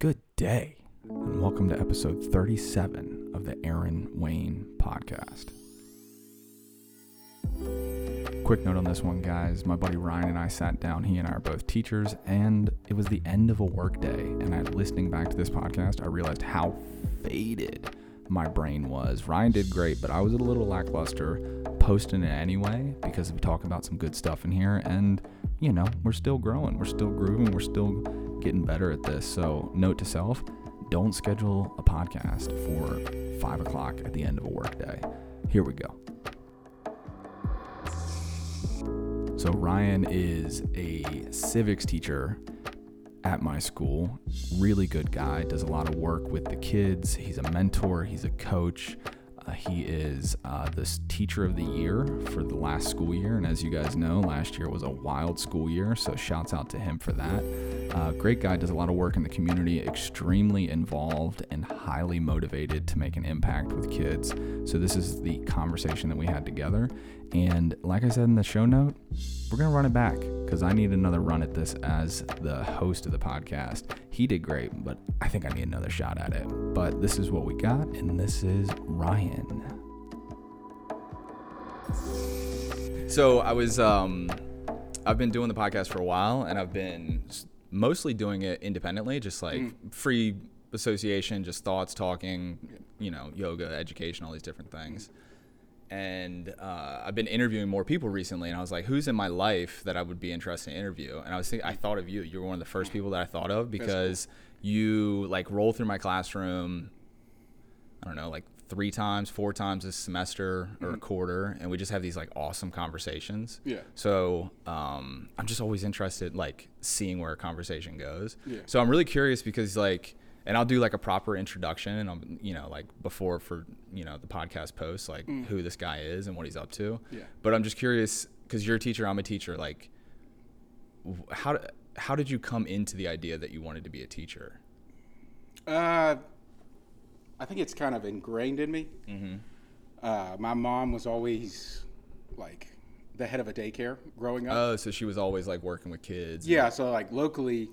Good day, and welcome to episode 37 of the Aaron Wayne podcast. Quick note on this one, guys. My buddy Ryan and I sat down. He and I are both teachers, and it was the end of a workday. And I, listening back to this podcast, I realized how faded my brain was. Ryan did great, but I was a little lackluster posting it anyway because we talk about some good stuff in here. And, you know, we're still growing, we're still grooving, we're still getting better at this. So, note to self don't schedule a podcast for five o'clock at the end of a workday. Here we go. So, Ryan is a civics teacher at my school. Really good guy, does a lot of work with the kids. He's a mentor, he's a coach. Uh, he is uh, this teacher of the year for the last school year. And as you guys know, last year was a wild school year. So shouts out to him for that. Uh, great guy, does a lot of work in the community, extremely involved and highly motivated to make an impact with kids. So this is the conversation that we had together. And like I said in the show note, we're going to run it back because I need another run at this as the host of the podcast. He did great, but I think I need another shot at it. But this is what we got, and this is Ryan. So I was, um, I've been doing the podcast for a while, and I've been mostly doing it independently, just like mm. free association, just thoughts, talking, you know, yoga, education, all these different things and uh, I've been interviewing more people recently, and I was like, "Who's in my life that I would be interested in interview?" And I was thinking, I thought of you. You were one of the first people that I thought of because cool. you like roll through my classroom. I don't know, like three times, four times this semester or mm-hmm. a quarter, and we just have these like awesome conversations. Yeah. So um, I'm just always interested, like seeing where a conversation goes. Yeah. So I'm really curious because like and I'll do like a proper introduction and I'll, you know, like before for, you know, the podcast post, like mm. who this guy is and what he's up to. Yeah. But I'm just curious because you're a teacher, I'm a teacher. Like, how, how did you come into the idea that you wanted to be a teacher? Uh, I think it's kind of ingrained in me. Mm-hmm. Uh, my mom was always like the head of a daycare growing up. Oh, so she was always like working with kids. Yeah, so like locally,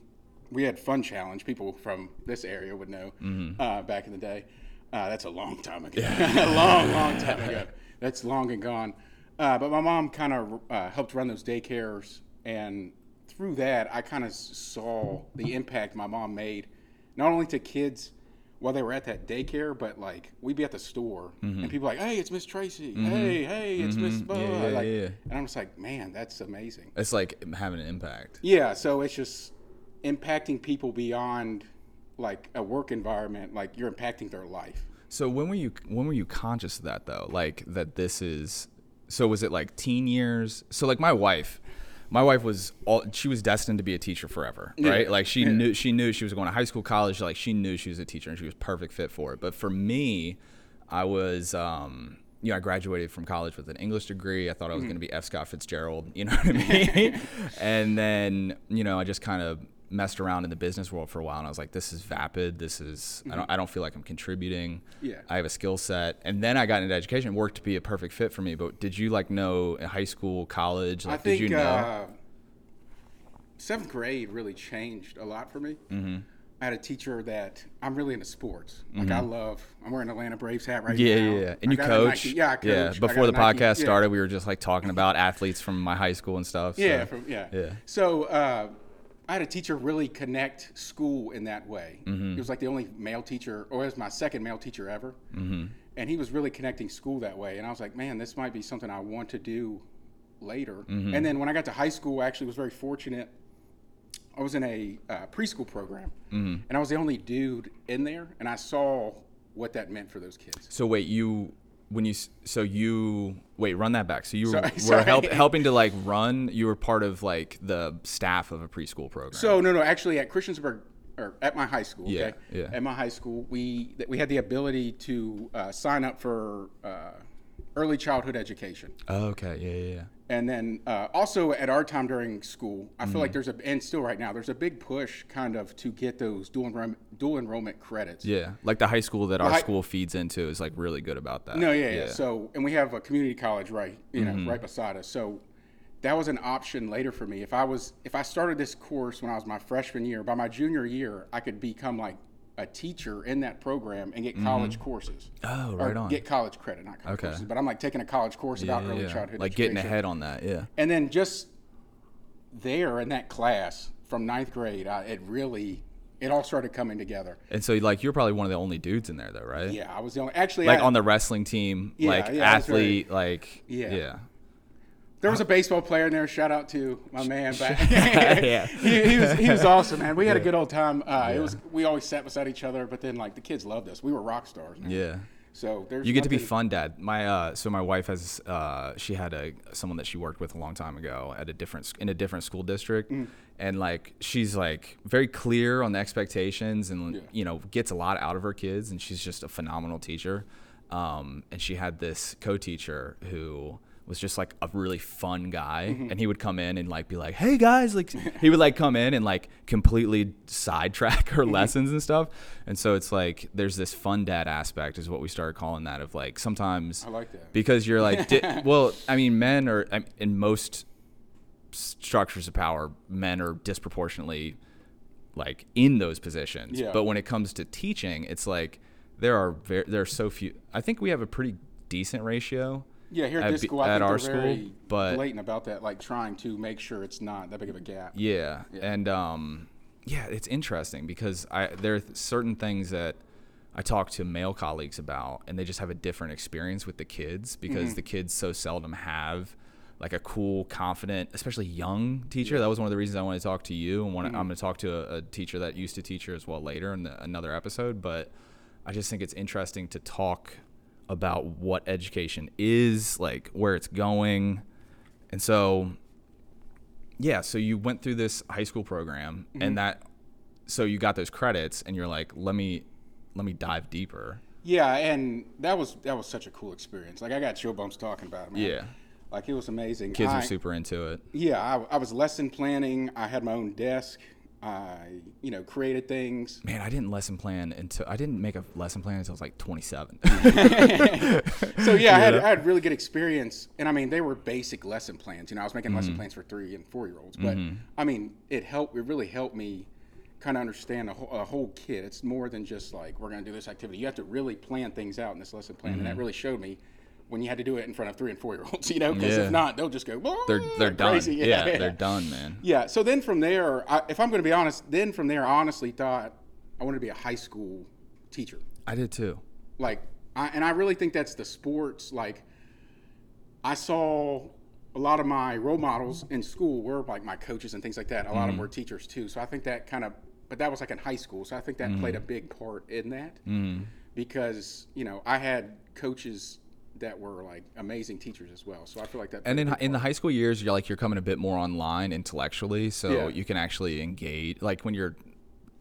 we had Fun Challenge. People from this area would know mm-hmm. uh, back in the day. Uh, that's a long time ago. Yeah. a long, long time ago. That's long and gone. Uh, but my mom kind of uh, helped run those daycares, and through that, I kind of saw the impact my mom made, not only to kids while they were at that daycare, but like we'd be at the store mm-hmm. and people like, "Hey, it's Miss Tracy. Mm-hmm. Hey, hey, it's Miss mm-hmm. yeah, yeah, like, yeah, And I'm just like, man, that's amazing. It's like having an impact. Yeah. So it's just impacting people beyond like a work environment like you're impacting their life so when were you when were you conscious of that though like that this is so was it like teen years so like my wife my wife was all she was destined to be a teacher forever right yeah. like she yeah. knew she knew she was going to high school college like she knew she was a teacher and she was perfect fit for it but for me i was um you know, I graduated from college with an English degree. I thought I was mm. going to be F. Scott Fitzgerald, you know what I mean? and then, you know, I just kind of messed around in the business world for a while and I was like, this is vapid. This is, mm-hmm. I, don't, I don't feel like I'm contributing. Yeah. I have a skill set. And then I got into education, worked to be a perfect fit for me. But did you like know in high school, college? Like, I think, did you know? Uh, seventh grade really changed a lot for me. Mm-hmm. I had a teacher that I'm really into sports. Like mm-hmm. I love. I'm wearing Atlanta Braves hat right yeah, now. Yeah, yeah. And you coach. Yeah, I coach. Yeah. Before the podcast started, we were just like talking about athletes from my high school and stuff. So. Yeah, from, yeah. Yeah. So uh, I had a teacher really connect school in that way. Mm-hmm. He was like the only male teacher, or it was my second male teacher ever. Mm-hmm. And he was really connecting school that way. And I was like, man, this might be something I want to do later. Mm-hmm. And then when I got to high school, I actually was very fortunate. I was in a uh, preschool program, mm-hmm. and I was the only dude in there, and I saw what that meant for those kids. So wait, you when you so you wait run that back so you sorry, were sorry. Help, helping to like run you were part of like the staff of a preschool program so no no actually at christiansburg or at my high school yeah, okay yeah. at my high school we we had the ability to uh, sign up for uh, early childhood education oh, okay yeah yeah yeah and then uh, also at our time during school, I feel mm-hmm. like there's a and still right now there's a big push kind of to get those dual enrollment, dual enrollment credits. Yeah, like the high school that our school feeds into is like really good about that. No, yeah, yeah, yeah. So and we have a community college right, you know, mm-hmm. right beside us. So that was an option later for me. If I was if I started this course when I was my freshman year, by my junior year, I could become like a teacher in that program and get mm-hmm. college courses. Oh, right on. Get college credit, not college Okay. courses, but I'm like taking a college course Yeah, about early yeah. childhood Like getting ahead on that. Yeah. And then just there in that class from ninth grade, I, it really it all started coming together. And so like you're probably one of the only dudes in there though, right? Yeah, I was the only actually Like I- on the wrestling team, Yeah, like yeah, athlete, like Yeah. yeah. There was a baseball player in there. Shout out to my man. Back. Yeah. he, he was he was awesome, man. We had a good old time. Uh, It was we always sat beside each other, but then like the kids loved us. We were rock stars. Man. Yeah. So there's You get to be fun dad. My uh, so my wife has uh, she had a someone that she worked with a long time ago at a different in a different school district, Mm. and like she's like very clear on the expectations and Yeah. you know gets a lot out of her kids, and she's just a phenomenal teacher. Um, and she had this co-teacher who was just like a really fun guy Mm-hmm. and he would come in and like be like hey guys like he would like come in and like completely sidetrack Mm-hmm. her lessons and stuff and so it's like there's this fun dad aspect is what we started calling that of like sometimes I like that. because you're like di- well i mean men are I- in most structures of power men are disproportionately like in those positions Yeah. but when it comes to teaching it's like there are very there are so few i think we have a pretty decent ratio Yeah, here at, this school, I at think our they're school, very but- blatant about that, like trying to make sure it's not that big of a gap. Yeah, and um, yeah, it's interesting because I there are certain things that I talk to male colleagues about, and they just have a different experience with the kids because Mm-hmm. the kids so seldom have like a cool, confident, especially young teacher. That was one of the reasons I wanted to talk to you, and Mm-hmm. I'm going to talk to a, a teacher that used to teach her as well later in the, another episode. But I just think it's interesting to talk about what education is, like where it's going, and so yeah, so you went through this high school program Mm-hmm. and that so you got those credits and you're like, let me let me dive deeper. Yeah, and that was that was such a cool experience. Like I got chill bumps talking about it, man. Yeah. like it was amazing. Kids I, are super into it. Yeah, I, I was lesson planning. I had my own desk. I, you know, created things. Man, I didn't lesson plan until I didn't make a lesson plan until I was like 27. So yeah, I had I had really good experience, and I mean they were basic lesson plans. You know, I was making Mm-hmm. lesson plans for three and four year olds, but I mean it helped. It really helped me kind of understand a whole, a whole kid. It's more than just like we're going to do this activity. You have to really plan things out in this lesson plan, Mm-hmm. and that really showed me when you had to do it in front of three and four year olds. You know, because Yeah. if not, they'll just go. they're they're like done. crazy. Yeah, they're done, man. Yeah. So then from there, I, if I'm going to be honest, then from there, I honestly thought I wanted to be a high school teacher. I did too. Like, I, and I really think that's the sports. Like, I saw a lot of my role models in school were like my coaches and things like that. A lot of them mm-hmm. were teachers too. So I think that kind of, but that was like in high school. So I think that played mm-hmm. a big part in that mm-hmm. because you know I had coaches that were like amazing teachers as well. So I feel like that. And in in the high school years, you're like you're coming a bit more online intellectually, so Yeah. you can actually engage. Like when you're,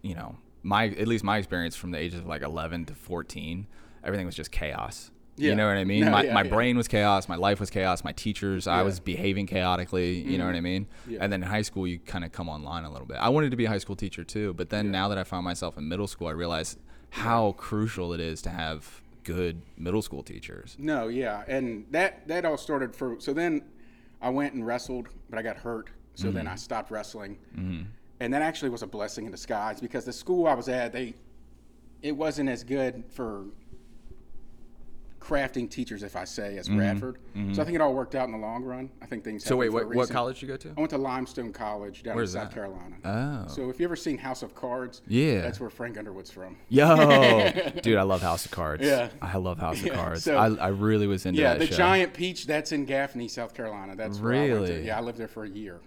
you know, my at least my experience from the ages of like 11 to 14, everything was just chaos. Yeah. You know what I mean? No, my yeah, my yeah. brain was chaos. My life was chaos. My teachers, I was behaving chaotically. You know what I mm-hmm. mean? Yeah. And then in high school, you kind of come online a little bit. I wanted to be a high school teacher too, but then now that I found myself in middle school, I realized how crucial it is to have good middle school teachers. No, yeah, and that that all started for. So then, I went and wrestled, but I got hurt. So then mm-hmm. I stopped wrestling, mm-hmm. and that actually was a blessing in disguise because the school I was at, they, it wasn't as good for crafting teachers, if I say, as mm-hmm. Radford. So I mm-hmm. think it all worked out in the long run. I think things. So wait, happened for a what, what college did you go to? I went to Limestone College down Where's in South that? Carolina. Oh. So if you ever seen House of Cards, Yeah. that's where Frank Underwood's from. Yo, dude, I love House of Cards. Yeah. I love House of Yeah, Cards. so- I, I really was into Yeah, that the show. Giant Peach, that's in Gaffney, South Carolina. That's where I. Really? Yeah, I lived there for a year.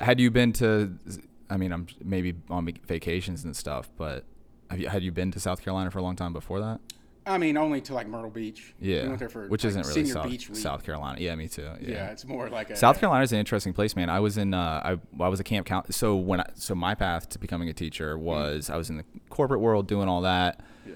Had you been to? I mean, I'm maybe on vacations and stuff, but have you had you been to South Carolina for a long time before that? I mean, only to like Myrtle Beach. Yeah, we went there for which like, isn't really South, beach week. South Carolina. Yeah, me too. Yeah. Yeah. it's more like a South Carolina is an interesting place, man. I was in, uh, I, I was a camp count. So when, I, so my path to becoming a teacher was I was in the corporate world doing all that. Yeah.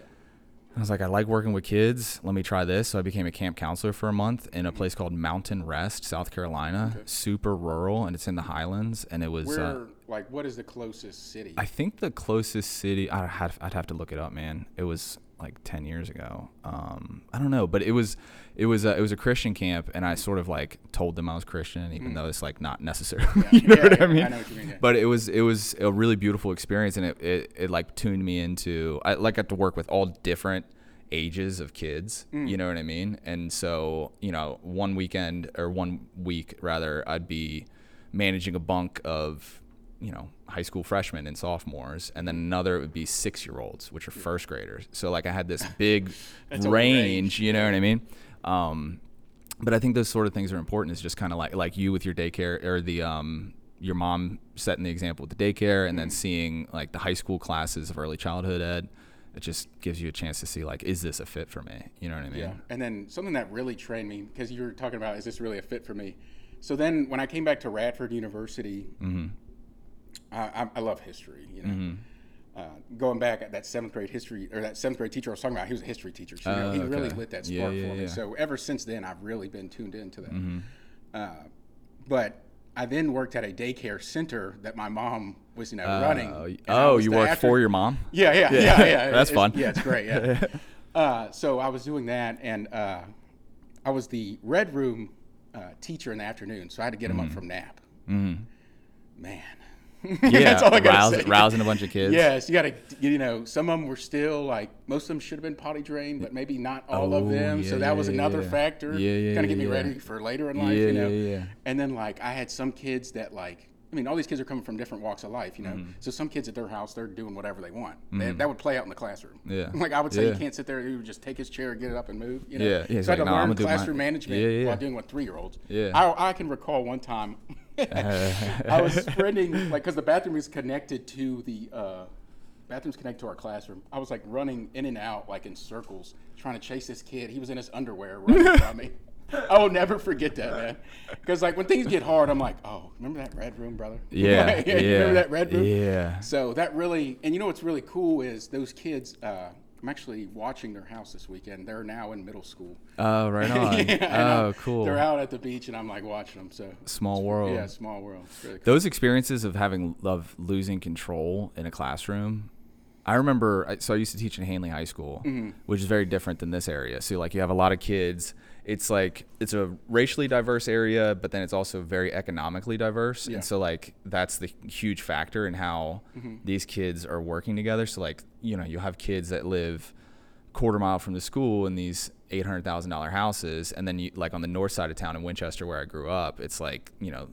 I was like, I like working with kids. Let me try this. So I became a camp counselor for a month in a place called Mountain Rest, South Carolina. Okay. Super rural, and it's in the Highlands. And it was, Where, uh, like, what is the closest city? I think the closest city. I had, I'd have to look it up, man. It was like 10 years ago. Um, I don't know, but it was it was a, it was a Christian camp, and I sort of like told them I was Christian, even though it's like not necessary. you know Mm. Yeah, what I mean? I know what you mean, yeah. But it was it was a really beautiful experience, and it it, it like tuned me into I like got to work with all different ages of kids. Mm. You know what I mean? And so you know, one weekend or one week rather, I'd be managing a bunk of you know high school freshmen and sophomores and then another would be six year olds which are first graders. So like i had this big range, range, you know what i mean? Um, but i think those sort of things are important it's just kind of like like you with your daycare or the um, your mom setting the example with the daycare and then seeing like the high school classes of early childhood ed it just gives you a chance to see like is this a fit for me? You know what i mean? Yeah. And then something that really trained me, because you were talking about, is this really a fit for me? So then when I came back to Radford University, Mm-hmm. I, I, I love history, you know. Uh, going back at that seventh grade history or that seventh grade teacher I was talking about, he was a history teacher. So, you know, Oh, he really lit that spark yeah, for me. yeah. So ever since then, I've really been tuned into that. Mm-hmm. Uh, but I then worked at a daycare center that my mom was, you know, Oh, running. y- and I oh you the work after- for your mom yeah, yeah, yeah, yeah. That's It's- fun. Yeah, it's great. Yeah. uh, so I was doing that, and uh, I was the red room uh, teacher in the afternoon. So I had to get him up from nap. Man, Mm-hmm. yeah That's all I say. rousing a bunch of kids Yes, you got to. You know, some of them were still like most of them should have been potty trained, but maybe not all Oh, of them. yeah, so that was another yeah. factor. Yeah, yeah, Kind of get yeah, me ready for later in life. Yeah, you know. yeah, yeah. And then like I had some kids that like. I mean, all these kids are coming from different walks of life, you know. Mm-hmm. So some kids at their house, they're doing whatever they want. They- that would play out in the classroom. Yeah. Like I would say, Yeah. you can't sit there. You would just take his chair, get it up, and move. You know. Yeah, yeah, So I had like, to "No, learn I'ma my-" classroom management Yeah, yeah. while doing with three-year-olds. Yeah. I, I can recall one time I was sprinting like because the bathroom is connected to the uh, bathroom's connected to our classroom. I was like running in and out like in circles trying to chase this kid. He was in his underwear running from me. I will never forget that, man. Because like when things get hard, I'm like, oh, remember that red room, brother? Yeah, yeah, remember that red room? Yeah. So that really, and you know what's really cool is those kids. Uh, I'm actually watching their house this weekend. They're now in middle school. Oh, right on. Yeah, oh, cool. They're out at the beach, and I'm like watching them. So Small world. yeah, small world. Really cool. Those experiences of having of losing control in a classroom. I remember, so I used to teach in Handley High School, Mm-hmm. which is very different than this area. So like you have a lot of kids. It's like it's a racially diverse area, but then it's also very economically diverse. Yeah. And so like that's the huge factor in how Mm-hmm. these kids are working together. So like you know you have kids that live quarter mile from the school in these eight hundred thousand dollar houses, and then you like on the north side of town in Winchester where I grew up, it's like you know,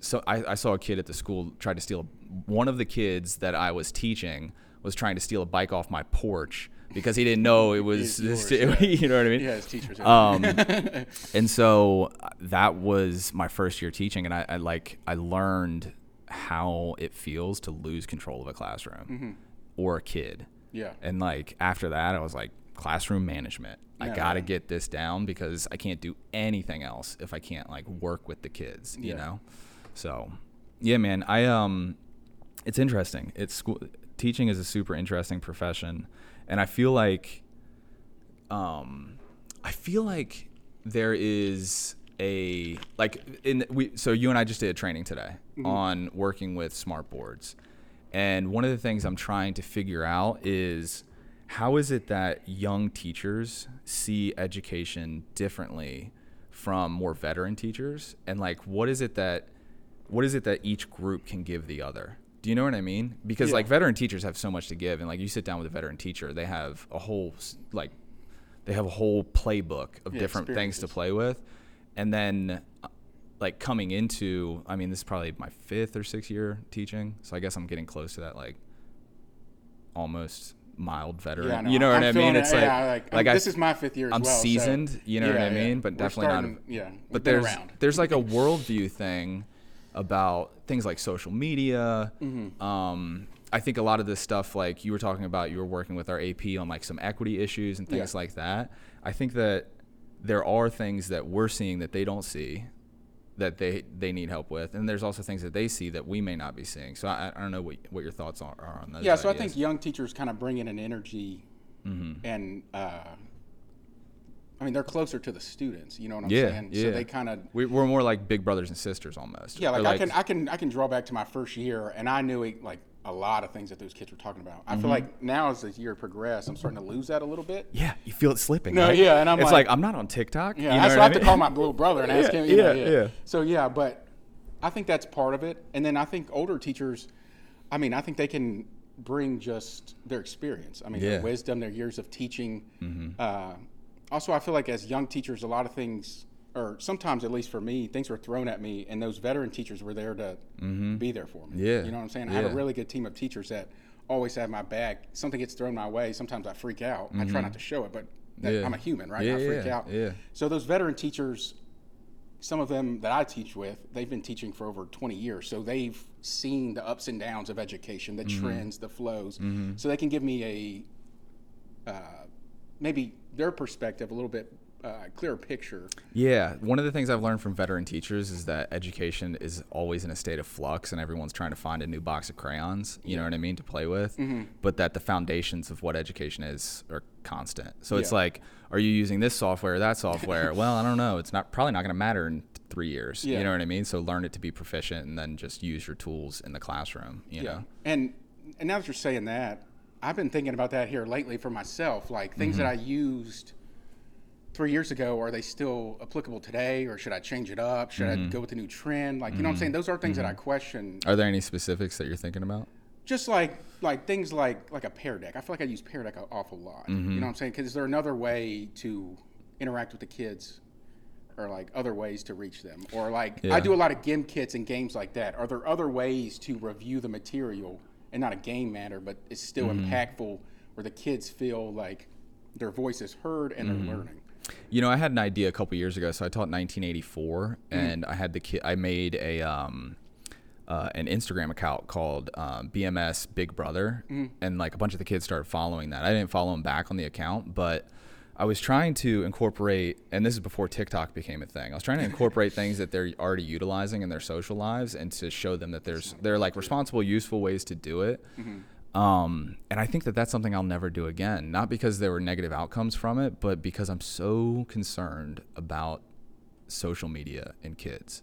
so I, I saw a kid at the school try to steal one of the kids that I was teaching was trying to steal a bike off my porch because he didn't know it was yours, yeah. you know what I mean? Yeah, as teachers. Um, and so uh, that was my first year teaching, and I, I like I learned how it feels to lose control of a classroom or a kid. yeah. And like after that, I was like, classroom management. I got to yeah. get this down because I can't do anything else if I can't like work with the kids, you Yeah. know? So, yeah, man, I, um, it's interesting. It's school, teaching is a super interesting profession. And I feel like, um, I feel like there is a, like, in, we, so you and I just did a training today on working with smart boards. And one of the things I'm trying to figure out is how is it that young teachers see education differently from more veteran teachers? And like what is it that what is it that each group can give the other? Do you know what I mean? Because Yeah. like veteran teachers have so much to give and like you sit down with a veteran teacher, they have a whole like they have a whole playbook of Yeah, different things to play with. And then uh, like coming into I mean this is probably my 5th or 6th year teaching. So I guess I'm getting close to that like almost mild veteran. Yeah, know. You know what I'm I mean? It's like Yeah, like, like I this is my fifth year I'm well, so- seasoned, you know what Yeah, I mean? But We're definitely starting- not yeah, but there's around. there's like a worldview thing about things like social media. Mm-hmm. Um, I think a lot of this stuff, like you were talking about, you were working with our AP on like some equity issues and things Yeah. like that. I think that there are things that we're seeing that they don't see that they they need help with, and there's also things that they see that we may not be seeing. So I, I don't know what what your thoughts are, are on those. Yeah, so I think young teachers kind of bring in an energy, Mm-hmm. and uh, I mean they're closer to the students. You know what I'm Yeah, saying? yeah. So they kind of we, we're more like big brothers and sisters almost. yeah, Or like, I can I can I can draw back to my first year, and I knew it like a lot of things that those kids were talking about. I Mm-hmm. feel like now as the year progressed, I'm starting to lose that a little bit. Yeah, you feel it slipping. No, right? yeah, and I'm it's like- like, I'm not on TikTok. Yeah, you know what what I I have to call my little brother and ask Yeah, him. You know, yeah, yeah, yeah. So yeah, but I think that's part of it. And then I think older teachers, I mean, I think they can bring just their experience. I mean, Yeah. their wisdom, their years of teaching. Uh, also, I feel like as young teachers, a lot of things, or sometimes at least for me, things were thrown at me, and those veteran teachers were there to be there for me. Yeah. You know what I'm saying? I have a really good team of teachers that always have my back. Something gets thrown my way. Sometimes I freak out. I try not to show it, but that, Yeah. I'm a human, right? Yeah, I freak yeah, out. yeah. So those veteran teachers, some of them that I teach with, they've been teaching for over 20 years. So they've seen the ups and downs of education, the Mm-hmm. trends, the flows. So they can give me a uh, maybe their perspective, a little bit uh, clearer picture. Yeah, one of the things I've learned from veteran teachers is that education is always in a state of flux, and everyone's trying to find a new box of crayons. You know what I mean to play with, Mm-hmm. but that the foundations of what education is are constant. So it's like, are you using this software or that software? well, I don't know. It's not probably not going to matter in three years. Yeah. You know what I mean? So learn it to be proficient, and then just use your tools in the classroom. You know? And and now that you're saying that, I've been thinking about that here lately for myself. Like things that I Mm-hmm. used three years ago, are they still applicable today, or should I change it up? Should Mm-hmm. I go with the new trend? Like you know what I'm saying? Those are things that I question. Are there any specifics that you're thinking about? Just like like things like like a Pear Deck. I feel like I use Pear Deck an awful lot. Mm-hmm. You know what I'm saying? Because is there another way to interact with the kids? Or like other ways to reach them, or like Yeah. I do a lot of Gimkits and games like that. Are there other ways to review the material in not a game matter, but it's still Mm-hmm. impactful, where the kids feel like their voice is heard and Mm-hmm. they're learning? You know, I had an idea a couple years ago. So I taught 1984, Mm-hmm. and I had the kid. I made a um, uh, an Instagram account called um, BMS Big Brother, Mm-hmm. and like a bunch of the kids started following that. I didn't follow them back on the account, but I was trying to incorporate, and this is before TikTok became a thing. I was trying to incorporate things that they're already utilizing in their social lives, and to show them that there's they're like responsible, useful ways to do it. Um, and I think that that's something I'll never do again. Not because there were negative outcomes from it, but because I'm so concerned about social media and kids.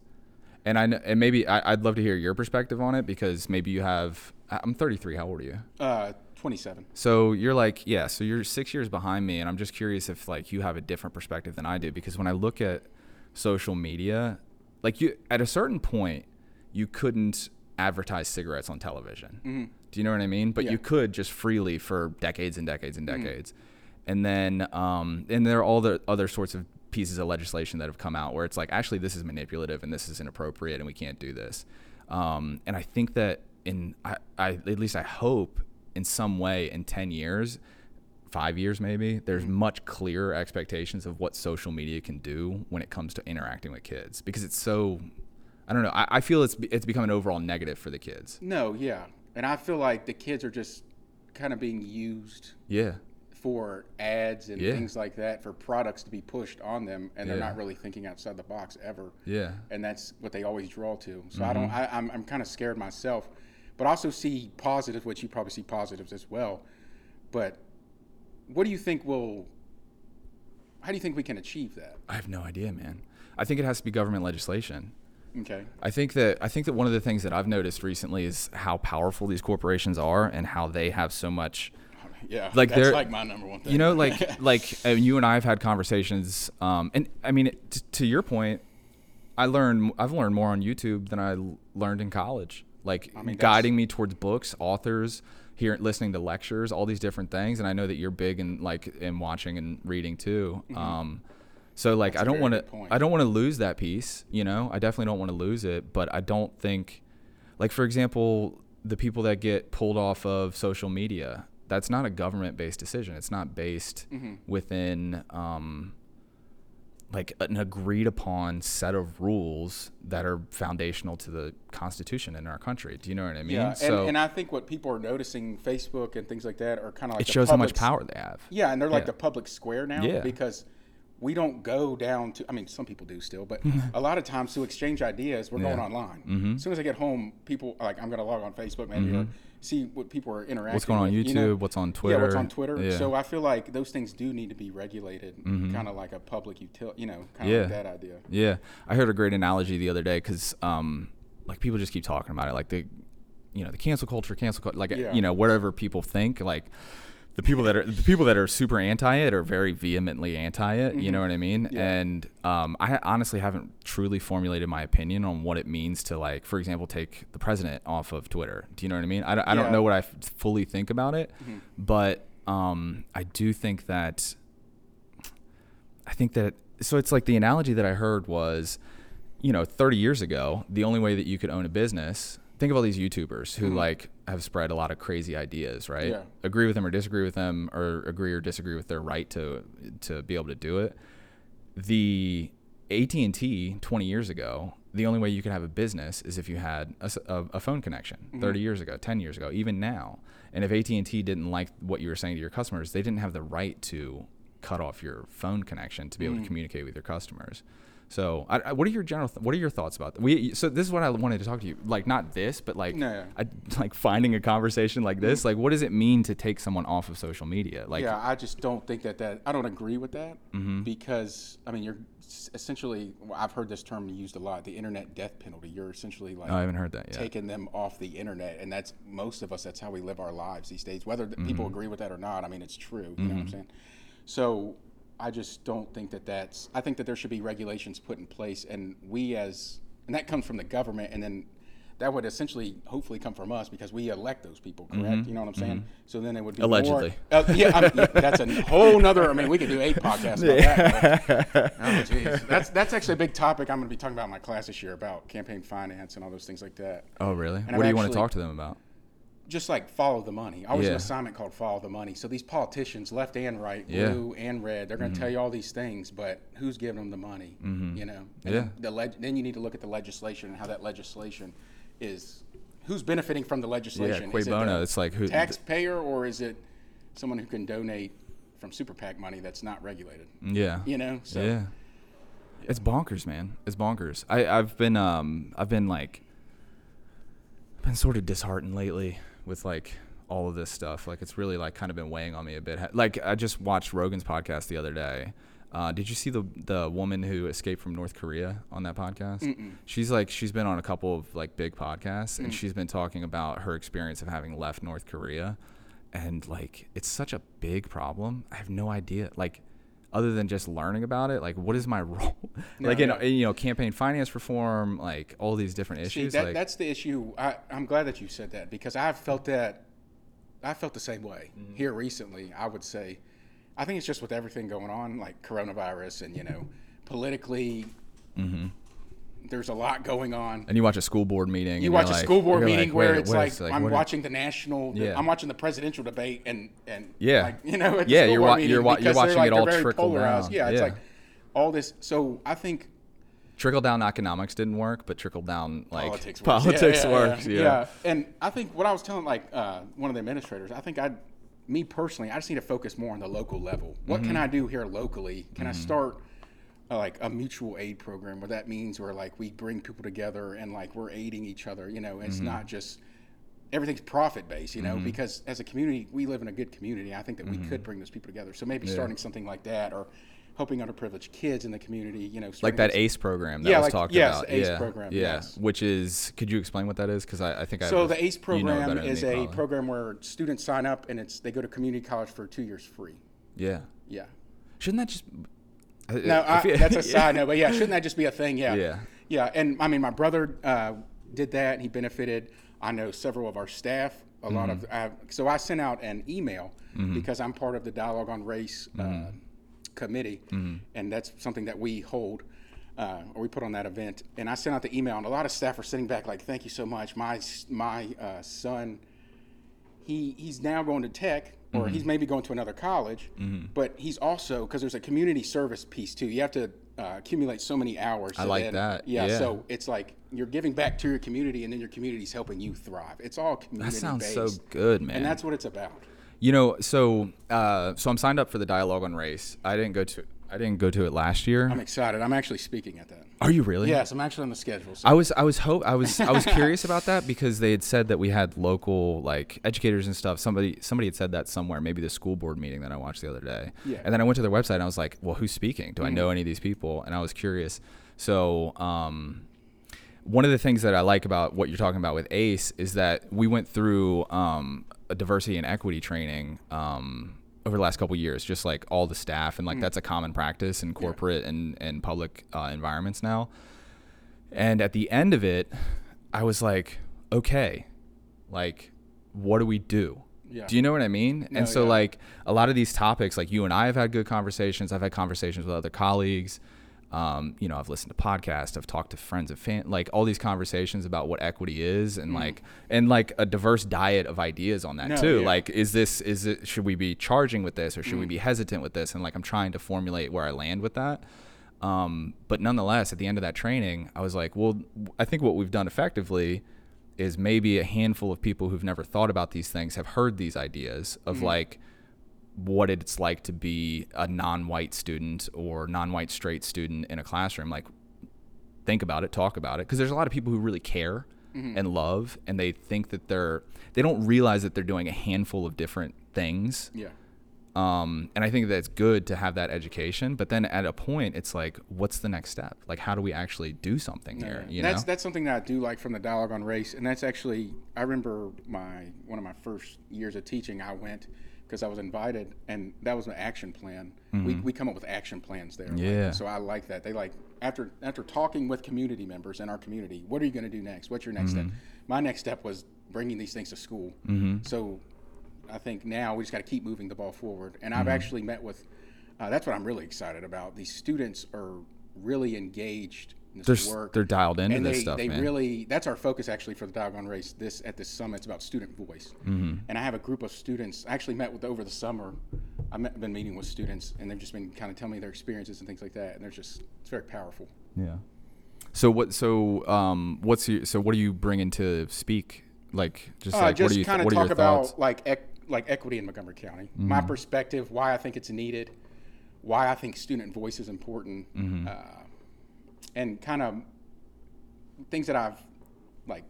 And I and maybe I, I'd love to hear your perspective on it because maybe you have. I'm 33. How old are you? Uh, 27. So you're like, yeah. So you're six years behind me, and I'm just curious if like you have a different perspective than I do because when I look at social media, like you at a certain point, you couldn't advertise cigarettes on television. Do you know what I mean? But Yeah. you could just freely for decades and decades and decades, and then um, and there are all the other sorts of pieces of legislation that have come out where it's like actually this is manipulative and this is inappropriate and we can't do this. Um, and I think that in I, I at least I hope in some way in 10 years five years maybe there's much clearer expectations of what social media can do when it comes to interacting with kids because it's so i don't know i, I feel it's it's become an overall negative for the kids. No, yeah, and I feel like the kids are just kind of being used yeah for ads and Yeah. things like that for products to be pushed on them, and they're Yeah. not really thinking outside the box ever. yeah and that's what they always draw to. So I don't. Mm-hmm. I, I'm I'm kind of scared myself, but also see positives, which you probably see positives as well. But what do you think will? How do you think we can achieve that? i have no idea man i think it has to be government legislation Okay. I think that I think that one of the things that I've noticed recently is how powerful these corporations are and how they have so much Yeah. Like that's they're- like my number one thing. you know like like uh, you and i have had conversations um and i mean t- to your point i learned i've learned more on youtube than I learned in college like mean, guiding me towards books authors here listening to lectures all these different things and i know that you're big in like in watching and reading too um so like Mm-hmm. That's i don't want to i don't want to lose that piece you know i definitely don't want to lose it but i don't think like for example the people that get pulled off of social media that's not a government based decision it's not based Mm-hmm. within um, like an agreed upon set of rules that are foundational to the constitution in our country do you know what i mean yeah, and, so and I think what people are noticing, Facebook and things like that, are kind of like it shows how much power they have Yeah, and they're like Yeah. the public square now Yeah. because we don't go down to. I mean, some people do still, but a lot of times to exchange ideas, we're going online. Mm-hmm. As soon as I get home, people like I'm going to log on Facebook maybe or see what people are interacting. what's going on with, youtube you know? what's on Twitter? Yeah, what's on Twitter. Yeah. Mm-hmm. So I feel like those things do need to be regulated, kind of like a public utility. You know, kind of Yeah. like that idea. Yeah, I heard a great analogy the other day because, um, like, people just keep talking about it. Like, the you know the cancel culture, cancel culture, like Yeah. you know whatever people think, like the people that are the people that are super anti it are very vehemently anti it. You know what I mean? Mm-hmm. Yeah. And um, I honestly haven't truly formulated my opinion on what it means to like, for example, take the president off of Twitter. Do you know what I mean? I, don't- I don't know what I f- fully think about it, Mm-hmm. but um, I do think that I think that so it's like the analogy that I heard was, you know, 30 years ago, the only way that you could own a business. Think of all these YouTubers who mm-hmm. like have spread a lot of crazy ideas, right? Yeah. Agree with them or disagree with them, or agree or disagree with their right to to be able to do it. The AT and T 20 years ago, the only way you could have a business is if you had a phone connection. Mm-hmm. 30 years ago, 10 years ago, even now. And if AT and T didn't like what you were saying to your customers, they didn't have the right to cut off your phone connection to be able to mm-hmm. communicate with your customers. So, I, I, what are your general? Th- what are your thoughts about that? We so this is what I wanted to talk to you. Like not this, but like No. I, like finding a conversation like this. Like, what does it mean to take someone off of social media? Like, yeah, I just don't think that that I don't agree with that Mm-hmm. because I mean you're essentially well, I've heard this term used a lot the internet death penalty. You're essentially like oh, I haven't heard that yet. taking them off the internet, and that's most of us. That's how we live our lives these days. Whether people Mm-hmm. agree with that or not, I mean it's true. You know what I'm saying? So I just don't think that that's. I think that there should be regulations put in place, and we as and that comes from the government, and then. That would essentially, hopefully, come from us because we elect those people, correct? You know what I'm saying? So then it would be more- Mm-hmm. Allegedly. uh, yeah, I mean, yeah, that's a whole nother. I mean, we could do eight podcasts about that. but- oh, jeez, that's that's actually a big topic. I'm going to be talking about in my class this year about campaign finance and all those things like that. oh, really? And What I'm do you want to talk to them about? Just like follow the money. I always an Yeah. assignment called follow the money. So these politicians, left and right, Yeah. Mm-hmm. blue and red, they're going to tell you all these things, but who's giving them the money? You know. And Yeah. The leg- then you need to look at the legislation and how that legislation is. Who's benefiting from the legislation? Cui Is it Bono, the it's like who- taxpayer or is it someone who can donate from super PAC money that's not regulated? Yeah. You know. So yeah. It's bonkers, man. It's bonkers. I, I've been um I've been like been sort of disheartened lately with like all of this stuff. Like it's really like kind of been weighing on me a bit. Like I just watched Rogan's podcast the other day. Uh, did you see the the woman who escaped from North Korea on that podcast? She's like she's been on a couple of like big podcasts Mm. and she's been talking about her experience of having left North Korea and like it's such a big problem. I have no idea. Like other than just learning about it, like what is my role? like in yeah. you know campaign finance reform, like all these different See, issues. that, like that's the issue. I, I'm glad that you said that because I've felt that. I felt the same way Mm-hmm. here recently. I would say, I think it's just with everything going on, like coronavirus, and you know, politically, Mm-hmm. There's a lot going on. and you watch a school board meeting. You watch a like- school board meeting like, where it's what like, I'm watching the national, Yeah. I'm watching the presidential debate, and and Yeah. like, you know, Yeah, you're wa- you're wa- you're watching like, it all trickle polarized. down. Yeah, it's Yeah. like all this. So I think trickle down economics didn't work, but trickle down like politics works. politics Yeah, yeah, works. Yeah, Yeah. And I think what I was telling like uh, one of the administrators, I think I, me personally, I just need to focus more on the local level. What Mm-hmm. can I do here locally? Can I start like a mutual aid program where that means where like we bring people together and like we're aiding each other. You know, it's Mm-hmm. not just everything's profit based. You know, because as a community, we live in a good community. I think that we Mm-hmm. could bring those people together. So maybe starting something like that or. Helping underprivileged kids in the community, you know, Like that ACE program that Yeah, was like- talked yes, about. ACE yeah. program, Yeah. yes. Which is, could you explain what that is? Because I, I think I. So have- the ACE you know program is a probably. program where students sign up and it's they go to community college for two years free. Yeah. Yeah. Shouldn't that just? No, I, that's a side note, but yeah, shouldn't that just be a thing? Yeah. Yeah. Yeah, and I mean, my brother uh, did that. and He benefited. I know several of our staff. A lot of Mm-hmm. uh, so I sent out an email because I'm part of the Dialogue on Race uh, Mm-hmm. committee, and that's something that we hold. Uh, or we put on that event, and I sent out the email, and a lot of staff are sitting back like, "Thank you so much. My my uh, son he he's now going to tech or Mm-hmm. he's maybe going to another college but he's also because there's a community service piece too you have to uh, accumulate so many hours I like then- that. yeah, Yeah. so it's like you're giving back to your community and then your community's helping you thrive it's all community That sounds so good, man. and that's what it's about You know, so uh, so I'm signed up for the dialogue on race. I didn't go to I didn't go to it last year. i'm excited i'm actually speaking at that Are you really? yes i'm actually on the schedule so I was I was hope I was I was curious about that because they had said that we had local like educators and stuff. Somebody somebody had said that somewhere, maybe the school board meeting that I watched the other day. Yeah. And then I went to their website and I was like, well, who's speaking? Do I know any of these people? And I was curious. So um, one of the things that I like about what you're talking about with ACE is that we went through um, a diversity and equity training um, over the last couple years, just like all the staff, and like that's a common practice in corporate and and public uh, environments now. And at the end of it, I was like, okay, like, what do we do? Yeah. Do you know what I mean? No, and so yeah. like a lot of these topics, like you and I have had good conversations. I've had conversations with other colleagues. Um, you know, I've listened to podcasts. I've talked to friends and fan, like all these conversations about what equity is, and like and like a diverse diet of ideas on that Mm. No, too. yeah. Like, is this is it? Should we be charging with this, or should Mm. we be hesitant with this? And like, I'm trying to formulate where I land with that. Um, but nonetheless, at the end of that training, I was like, well, I think what we've done effectively is maybe a handful of people who've never thought about these things have heard these ideas of Mm-hmm. like what it's like to be a non-white student or non-white straight student in a classroom like think about it talk about it because there's a lot of people who really care Mm-hmm. and love and they think that they're they don't realize that they're doing a handful of different things Yeah. um, and I think that's good to have that education. But then at a point, it's like, what's the next step? Like, how do we actually do something here? Yeah. You that's know? that's something that I do like from the dialogue on race, and that's actually I remember my one of my first years of teaching. I went because I was invited, and that was an action plan. We, we come up with action plans there. Mm-hmm. Yeah. so I like that. They like after after talking with community members in our community. What are you going to do next? What's your next Mm-hmm. step? My next step was bringing these things to school. So I think now we just got to keep moving the ball forward. And Mm-hmm. I've actually met with. Uh, that's what I'm really excited about. These students are really engaged They're work. they're dialed into and this they, stuff, they man. really that's our focus actually for the Dialogue on Race. This at this summit, it's about student voice. Mm-hmm. And I have a group of students. I actually met with over the summer. I've been meeting with students, and they've just been kind of telling me their experiences and things like that. And they're just it's very powerful. yeah. So what? So um, what's your? So what are you bringing to speak? Like, just Uh, like, what just you? kind of talk about thoughts? Mm-hmm. like ec- like equity in Montgomery County, my perspective, why I think it's needed, why I think student voice is important, Mm-hmm. uh, and kind of things that I've like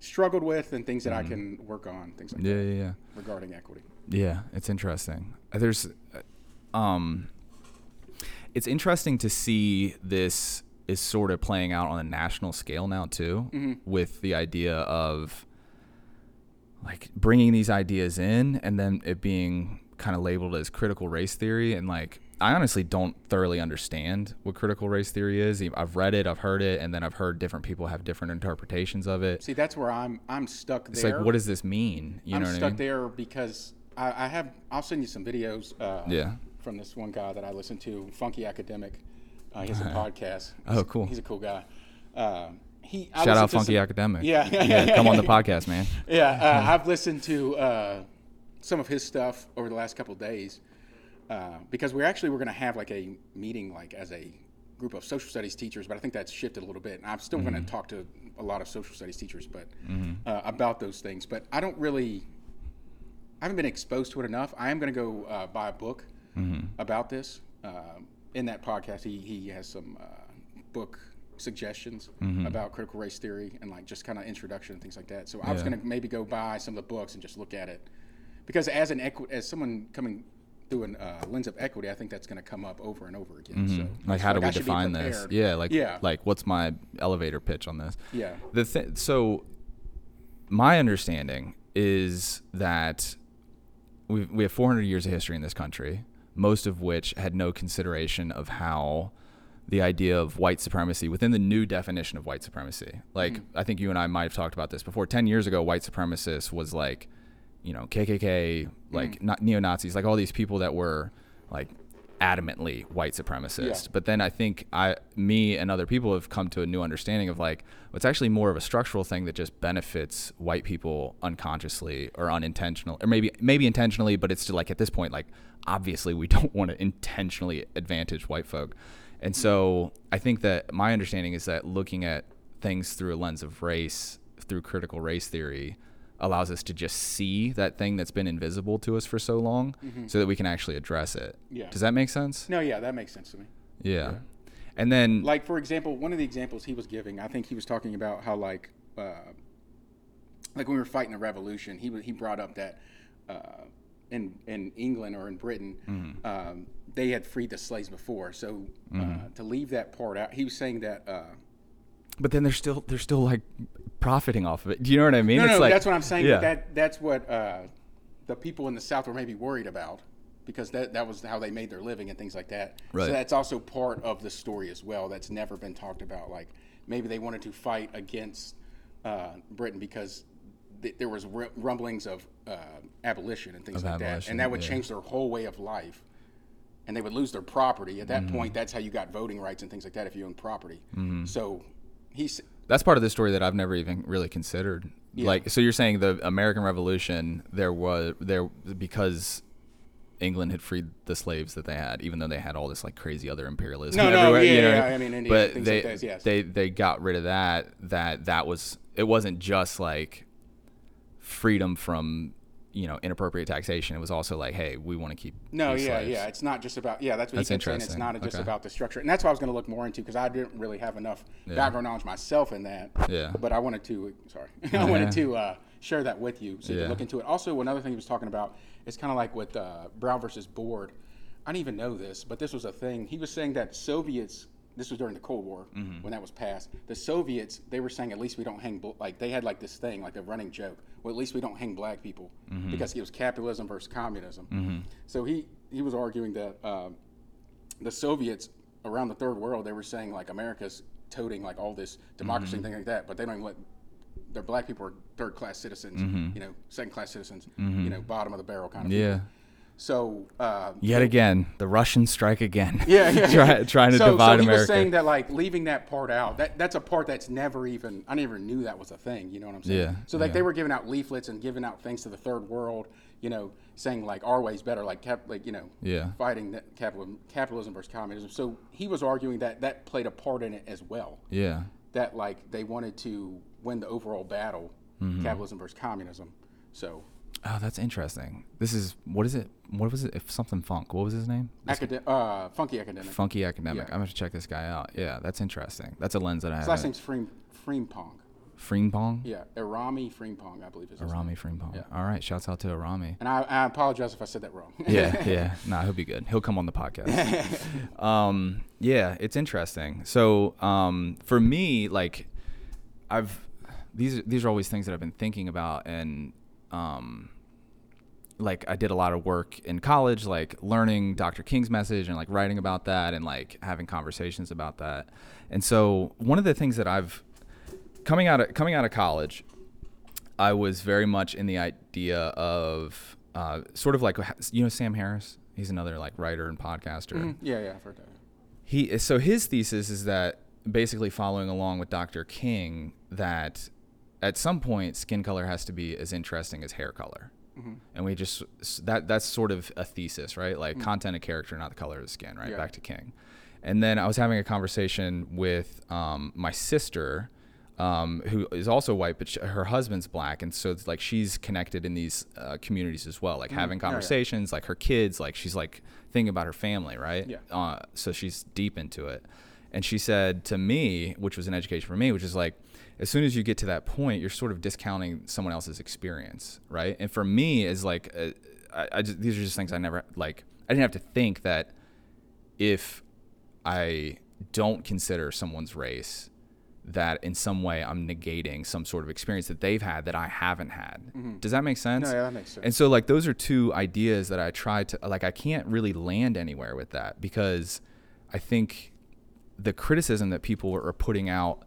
struggled with and things that I can work on, things like Mm-hmm. Yeah, that yeah, yeah. regarding equity. Yeah, it's interesting. Uh, There's, uh, um, it's interesting to see this is sort of playing out on a national scale now too, with the idea of like bringing these ideas in and then it being kind of labeled as critical race theory and like I honestly don't thoroughly understand what critical race theory is. I've read it, I've heard it, and then I've heard different people have different interpretations of it. See, that's where I'm I'm stuck there. It's like, what does this mean? You I'm know stuck I mean? there because I, I have. I'll send you some videos. Uh, Yeah. From this one guy that I listen to, Funky Academic. Uh, he has a podcast. Oh, cool. He's a cool guy. Um, he I Shout out Funky some- Academic. Yeah. yeah, come on the podcast, man. Yeah, uh, I've listened to uh, some of his stuff over the last couple of days uh, because we're actually we're going to have like a meeting like as a group of social studies teachers, but I think that's shifted a little bit. And I'm still going to talk to a lot of social studies teachers, but uh, about those things. But I don't really, I haven't been exposed to it enough. I am going to go uh, buy a book about this. Um in that podcast, he he has some uh, book suggestions about critical race theory and like just kind of introduction and things like that. So I was going to maybe go buy some of the books and just look at it because as an equi- as someone coming through a uh, lens of equity, I think that's going to come up over and over again. Mm-hmm. like it's how do we I define this yeah like yeah, like what's my elevator pitch on this yeah, the th- so my understanding is that we we have 400 years of history in this country most of which had no consideration of how the idea of white supremacy within the new definition of white supremacy like Mm-hmm. i think you and i might have talked about this before 10 years ago white supremacist was like you know kkk like Mm-hmm. not neo-nazis like all these people that were like adamantly white supremacist Yeah. but then i think i me and other people have come to a new understanding of like it's actually more of a structural thing that just benefits white people unconsciously or unintentional or maybe maybe intentionally but it's still like at this point like obviously we don't want to intentionally advantage white folk and so i think that my understanding is that looking at things through a lens of race through critical race theory allows us to just see that thing that's been invisible to us for so long so that we can actually address it Yeah. does that make sense no, yeah, that makes sense to me. yeah. And then like for example, one of the examples he was giving, I think he was talking about how like uh, like when we were fighting the revolution, he he brought up that uh, in in England or in Britain, Mm-hmm. um, they had freed the slaves before. So uh, to leave that part out, he was saying that uh, but then they're still they're still like profiting off of it. Do you know what I mean? No, it's no, like, that's what I'm saying. Yeah. That that's what uh, the people in the South were maybe worried about because that that was how they made their living and things like that. Right. So that's also part of the story as well. That's never been talked about. Like maybe they wanted to fight against uh, Britain because th- there was r- rumblings of uh, abolition and things Of like that, and that would yeah. change their whole way of life. And they would lose their property. At that Mm-hmm. point, that's how you got voting rights and things like that if you own property. So he's That's part of the story that I've never even really considered. Like, so you're saying the American Revolution, there was there because England had freed the slaves that they had, even though they had all this like crazy other imperialism. No, no, everywhere, yeah, you know yeah, I mean, India, but they like that, yes. they they got rid of that. That that was it wasn't just like freedom from you know inappropriate taxation. It was also like, hey, we want to keep No, yeah, slaves. yeah. It's not just about yeah. That's what That's he kept saying. It's not just Okay. about the structure, and that's what I was going to look more into because I didn't really have enough background knowledge myself in that. Yeah. But I wanted to. Sorry, I wanted to uh, share that with you so you Yeah. can look into it. Also, another thing he was talking about is kind of like with uh, Brown versus Board. I didn't even know this, but this was a thing. He was saying that Soviets. This was during the Cold War Mm-hmm. when that was passed. The Soviets, they were saying at least we don't hang bl- like they had like this thing like a running joke. Well, at least we don't hang black people Mm-hmm. because it was capitalism versus communism. So he he was arguing that uh, the Soviets around the third world they were saying like America's toting like all this democracy and things like that, but they don't even let their black people are third class citizens, you know, second class citizens, you know, bottom of the barrel kind of. Yeah. people. So uh, Yet again, the Russians strike again. yeah, yeah. Try, trying to so, divide so he America. was saying that like leaving that part out, that that's a part that's never even I never knew that was a thing. You know what I'm saying? Yeah, So like yeah. they were giving out leaflets and giving out things to the third world, you know, saying like our way's better, like cap, like you know, Yeah. fighting that capitalism, capitalism versus communism. So he was arguing that that played a part in it as well. yeah. That like they wanted to win the overall battle, Mm-hmm. capitalism versus communism. So Oh, that's interesting. This is what is it? What was it? If something funk. What was his name? academic, uh, funky academic. Funky academic. Yeah. I'm gonna check this guy out. Yeah, that's interesting. That's a lens that I His last name's Freem Freempong. Freempong. Yeah, Arami Freempong, I believe is. Arami Freempong. Yeah. All right. Shouts out to Arami. And I, I apologize if I said that wrong. yeah, yeah. Nah, he'll be good. He'll come on the podcast. um, yeah, it's interesting. So, um, for me, like, I've these these are always things that I've been thinking about, and um, like I did a lot of work in college, like learning Dr. King's message and like writing about that and like having conversations about that. And so, one of the things that I've coming out of coming out of college, I was very much in the idea of uh, sort of like you know Sam Harris. He's another like writer and podcaster. yeah, yeah, I've heard that. He so his thesis is that basically following along with Dr. King that at some point skin color has to be as interesting as hair color. And we just that that's sort of a thesis, right? Like content of character, not the color of the skin, right? Yeah. Back to King. And then I was having a conversation with um, my sister, um, who is also white, but sh her husband's black, and so it's like she's connected in these uh, communities as well, like having Yeah, yeah. conversations, like her kids, like she's like thinking about her family, right? Yeah. Uh, so she's deep into it, and she said to me, which was an education for me, which is like, as soon as you get to that point, you're sort of discounting someone else's experience, right? And for me, is like, uh, I, I just, these are just things I never like. I didn't have to think that if I don't consider someone's race, that in some way I'm negating some sort of experience that they've had that I haven't had. Does that make sense? Mm-hmm. No, yeah, that makes sense. And so like those are two ideas that I try to like I can't really land anywhere with that because I think the criticism that people are putting out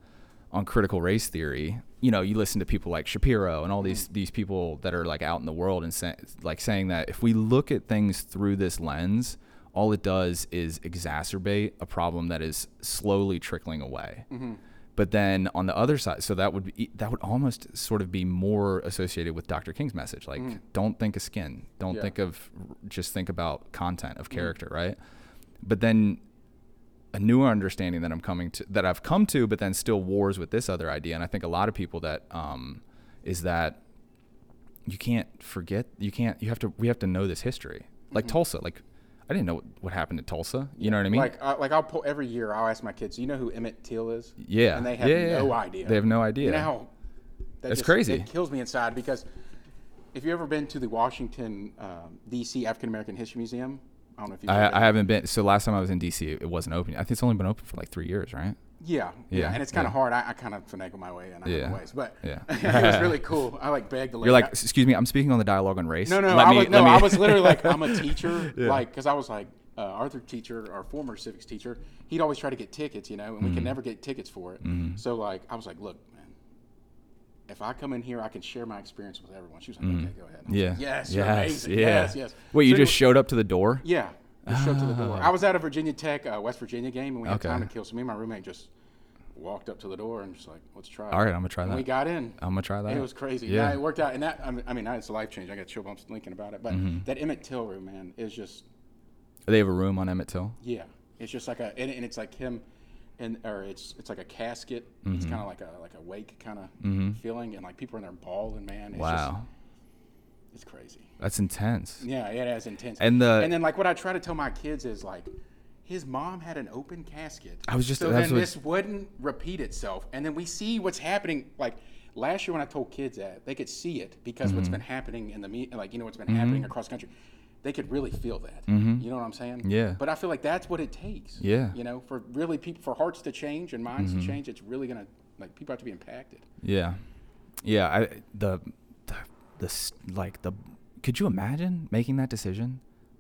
on critical race theory, you know, you listen to people like Shapiro and all these Mm-hmm. these people that are like out in the world and say, like saying that if we look at things through this lens, all it does is exacerbate a problem that is slowly trickling away. Mm-hmm. But then on the other side, so that would be, that would almost sort of be more associated with Dr. King's message, like don't think of skin, don't Mm. Yeah. think of just think about content of character, right? But then a newer understanding that I'm coming to that I've come to, but then still wars with this other idea, and I think a lot of people that um, is that you can't forget, you can't, you have to, we have to know this history, like Tulsa, like. I didn't know what, what happened to Tulsa. You know what I mean? Like, uh, like I'll pull every year. I'll ask my kids, "Do you know who Emmett Till is?" yeah. and they have yeah, yeah, no yeah. idea. They have no idea. You know That's just- crazy. It kills me inside because if you've ever been to the Washington um, D.C. African American History Museum, I don't know if you. I, I haven't been. So last time I was in DC, it wasn't open. I think it's only been open for like three years, right? Yeah, yeah, Yeah, and it's kind yeah. of hard. I, I kind of finagle my way in other Yeah, ways, but yeah. it was really cool. I like begged the. You're like, excuse me, I'm speaking on the dialogue on race. no, no, Let I me- was, no, me- I was literally like, I'm a teacher, Yeah. like, because I was like, uh, Arthur teacher, our former civics teacher, he'd always try to get tickets, you know, and we Mm-hmm. could never get tickets for it. So like, I was like, look, if I come in here, I can share my experience with everyone. She was like, okay, go ahead. Was yeah. like, yes, yes, amazing. Yeah. Yes, yes. Wait, you So just showed up to the door? Yeah, just showed to the door. Ah. I was at a Virginia Tech, uh, West Virginia game, and we had Okay. time to kill. So me and my roommate just walked up to the door and just like, let's try. it. All right, I'm gonna try And that. we got in. I'm gonna try that. It was crazy. Yeah. Yeah, it worked out, and that I mean, it's a life change. I got chill bumps thinking about it, but Mm-hmm. that Emmett Till room, man, is just They have a room on Emmett Till. yeah, it's just like a and, and it's like him, and or it's it's like a casket. Mm-hmm. It's kind of like a like a wake kind of feeling, and like people are in there bawling, man. It's Wow, just, it's crazy. that's intense. Yeah, it is intense. And the- and then like what I try to tell my kids is like, his mom had an open casket. I was just- so then this wouldn't repeat itself, and then we see what's happening. Like last year when I told kids that they could see it because what's Mm-hmm. been happening in the me, like you know what's been happening across country. They could really feel that. You know what I'm saying? Mm-hmm. Yeah. But I feel like that's what it takes. Yeah. Mm-hmm. You know, for really people, for hearts to change and minds to change, it's really gonna like people have to be impacted. Yeah, yeah. I the the, the like the. Could you imagine making that decision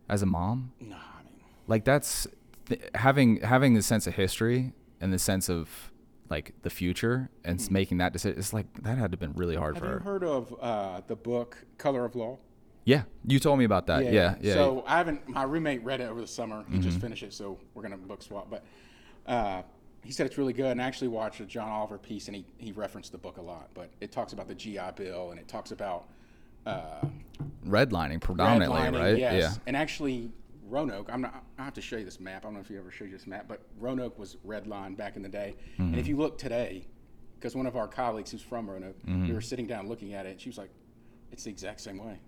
as a mom? No, I mean, Like that's th- having having the sense of history and the sense of like the future and s making that decision. It's like that had to have been really hard have for you her. heard of uh, the book Color of Law? Yeah, you told me about that. Yeah, yeah. So I haven't. My roommate read it over the summer. He just finished it, so we're gonna book swap. But uh, he said it's really good, and I actually watched a John Oliver piece, and he he referenced the book a lot. But it talks about the GI Bill, and it talks about uh, redlining predominantly, redlining, right? Yes. Yeah. And actually, Roanoke. I'm not. I have to show you this map. I don't know if you ever showed you this map, but Roanoke was redlined back in the day. And Mm-hmm. if you look today, because one of our colleagues who's from Roanoke, Mm-hmm. we were sitting down looking at it, and she was like, "It's the exact same way."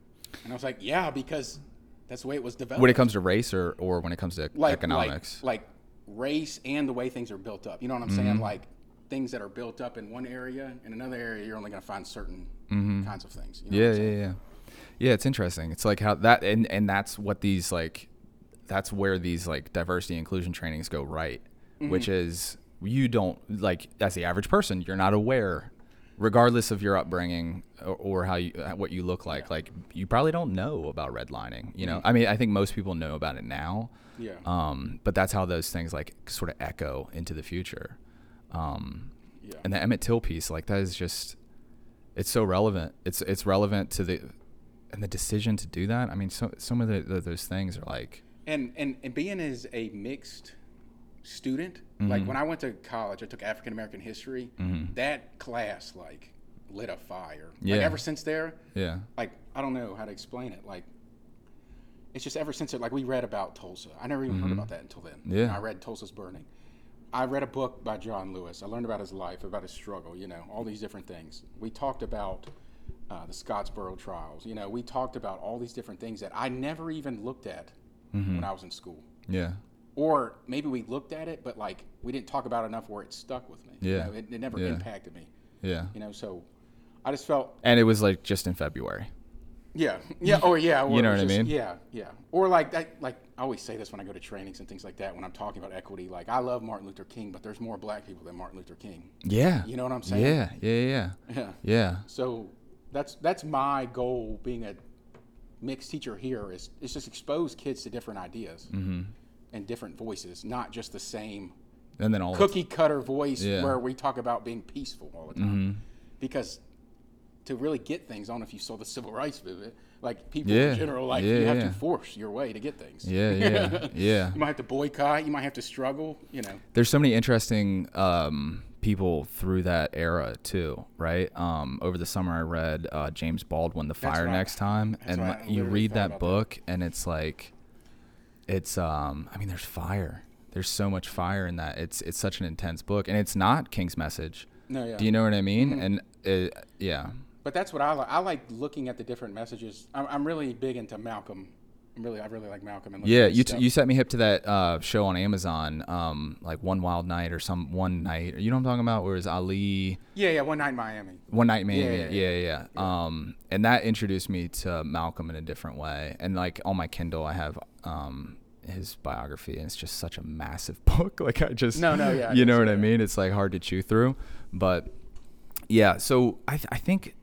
And I was like, "Yeah, because that's the way it was developed." When it comes to race or, or when it comes to like economics. like, like race and the way things are built up. You know what I'm Mm-hmm. saying? Like things that are built up in one area, in another area, you're only going to find certain kinds of things. You know Mm-hmm. yeah, yeah, yeah. Yeah, it's interesting. It's like how that and and that's what these like that's where these like diversity inclusion trainings go right, Mm-hmm. which is you don't like as the average person, you're not aware regardless of your upbringing or, or how you uh, what you look like like you probably don't know about redlining you know i mean i think most people know about it now Mm-hmm. Yeah. um, but that's how those things like sort of echo into the future um, Yeah. and the emmett till piece like that is just it's so relevant it's it's relevant to the and the decision to do that i mean so, some of the, the, those things are like and and and being as a mixed student, Mm-hmm. like when I went to college, I took African American history. That class like lit a fire. Yeah. Like ever since there, yeah like I don't know how to explain it. Like it's just ever since it, like we read about Tulsa. I never even heard about that until then. Mm-hmm. Yeah. I read Tulsa's Burning. I read a book by John Lewis. I learned about his life, about his struggle. You know, all these different things. We talked about uh, the Scottsboro trials. You know, we talked about all these different things that I never even looked at Mm-hmm. when I was in school. yeah Or maybe we looked at it, but like we didn't talk about it enough where it stuck with me. You Yeah. know, it, it never Yeah. impacted me. yeah You know, so I just felt and it was like just in february Yeah, yeah, or yeah, or You know what I mean? Yeah, yeah, or like that. Like I always say this when I go to trainings and things like that. When I'm talking about equity, like I love Martin Luther King, but there's more Black people than Martin Luther King. yeah You know what I'm saying? yeah yeah yeah Yeah. yeah So that's that's my goal. Being a mixed teacher here is is just expose kids to different ideas Mm-hmm. And different voices, not just the same and then all the cookie cutter voice Yeah. Mm-hmm. where we talk about being peaceful all the time. Because to really get things, I don't know if you saw the civil rights movement, like people Yeah. in general, like Yeah, you have to force your way to get things. Yeah, yeah, yeah. you might have to boycott, you might have to struggle, you know. there's so many interesting um, people through that era too, right? Um, over the summer, I read uh, James Baldwin, "The Fire right. Next Time," That's and right. You read that about that. book, and it's like, it's um, I mean, there's fire. There's so much fire in that. It's it's such an intense book, and it's not King's Message. No, yeah. Mm-hmm. Do you know what I mean? And uh yeah, But that's what I like. I like looking at the different messages. I'm, I'm really big into Malcolm. I'm really, I really like Malcolm. And Yeah, you, t- you set me hip to that uh, show on Amazon, um, like One Wild Night or some One Night. You know what I'm talking about? Where is Ali? yeah, yeah. One night in Miami. One Night Miami. Yeah, Yeah yeah, yeah, Um, and that introduced me to Malcolm in a different way. And like on my Kindle, I have um, his biography, and it's just such a massive book. Like I just No, no, yeah, you know what I mean. It's like hard to chew through, but yeah. So I th- I think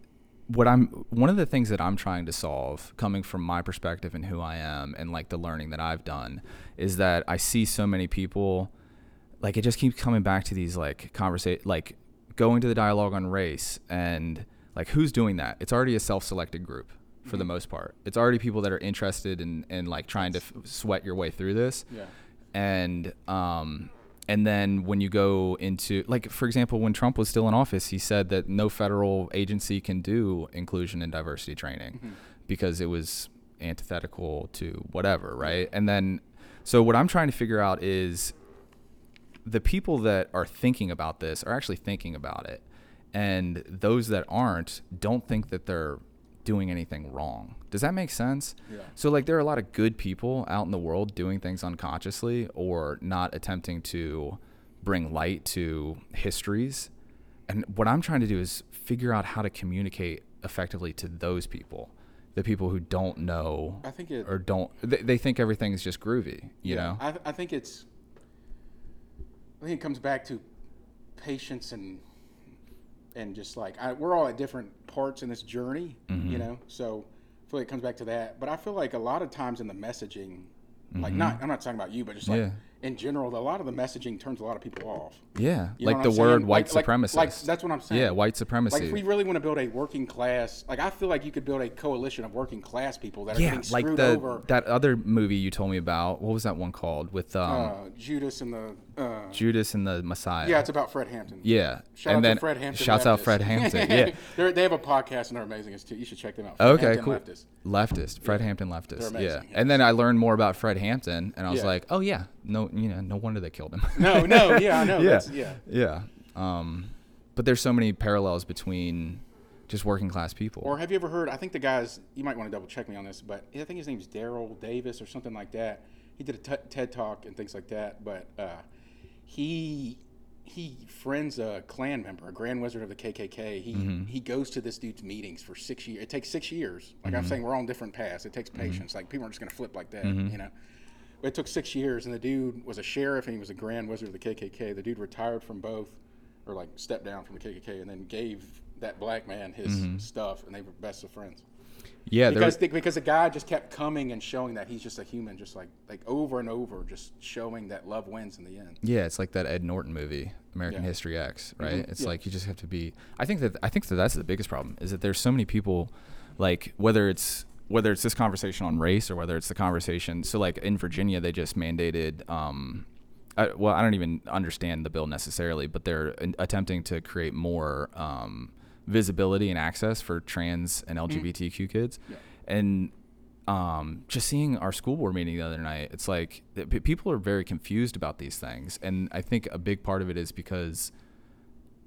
what I'm one of the things that I'm trying to solve, coming from my perspective and who I am, and like the learning that I've done, is that I see so many people, like it just keeps coming back to these like conversation, like going to the dialogue on race and like who's doing that? It's already a self-selected group for the most part. It's already people that are interested in in like trying to f- sweat your way through this Yeah. and um and then when you go into like for example when Trump was still in office he said that no federal agency can do inclusion and diversity training Mm-hmm. because it was antithetical to whatever right and then so what I'm trying to figure out is the people that are thinking about this are actually thinking about it and those that aren't don't think that they're doing anything wrong does that make sense Yeah. so like there are a lot of good people out in the world doing things unconsciously or not attempting to bring light to histories and what i'm trying to do is figure out how to communicate effectively to those people the people who don't know I think it. or don't they, they think everything's just groovy you yeah, know I, I think it's. I think it comes back to patience and and just like I, we're all at different parts in this journey, Mm-hmm. you know. So I feel like it comes back to that. But I feel like a lot of times in the messaging, like not I'm not talking about you, but just like Mm-hmm. Yeah. In general, a lot of the messaging turns a lot of people off. yeah You know like the word saying? white Like- like- supremacist Like, that's what I'm saying. yeah white supremacy Like if we really want to build a working class, like I feel like you could build a coalition of working class people that are yeah getting like screwed the over. that other movie you told me about what was that one called with um uh, Judas and the uh, judas and the messiah yeah, it's about Fred Hampton. yeah Shout and out then to Fred Hampton. shouts out fred hampton yeah They're, they have a podcast and they're amazing. Too, you should check them out. Okay, Hampton cool. Leftist. Leftist, Fred Hampton leftist. Yeah. And then I learned more about Fred Hampton and I was Yeah. like, "Oh yeah, no, you know, no wonder they killed him." No, no, yeah, I know. yeah. Yeah. Yeah. Um but there's so many parallels between just working class people. Or have you ever heard? I think the guys. You might want to double check me on this, but I think his name's Daryl Davis or something like that. He did a t- TED talk and things like that. But uh, he he friends a Klan member, a Grand Wizard of the KKK. He Mm-hmm. he goes to this dude's meetings for six years. It takes six years. Like Mm-hmm. I'm saying, we're on different paths. It takes patience. Like people aren't just gonna flip like that, you know. It took six years, and the dude was a sheriff and he was a Grand Wizard of the KKK. The dude retired from both, or like stepped down from the KKK, and then gave that black man his stuff, and they were best of friends. yeah, Because the, because the guy just kept coming and showing that he's just a human, just like like over and over, just showing that love wins in the end. yeah, it's like that Ed Norton movie, American Yeah. History X, right? Mhm, It's yeah. like you just have to be I think that I think that that's the biggest problem is that there's so many people like whether it's whether it's this conversation on race or whether it's the conversation so like in Virginia they just mandated um I, well I don't even understand the bill necessarily but they're in- attempting to create more um, visibility and access for trans and LGBTQ kids. Yeah. and um, just seeing our school board meeting the other night, it's like people are very confused about these things, and I think a big part of it is because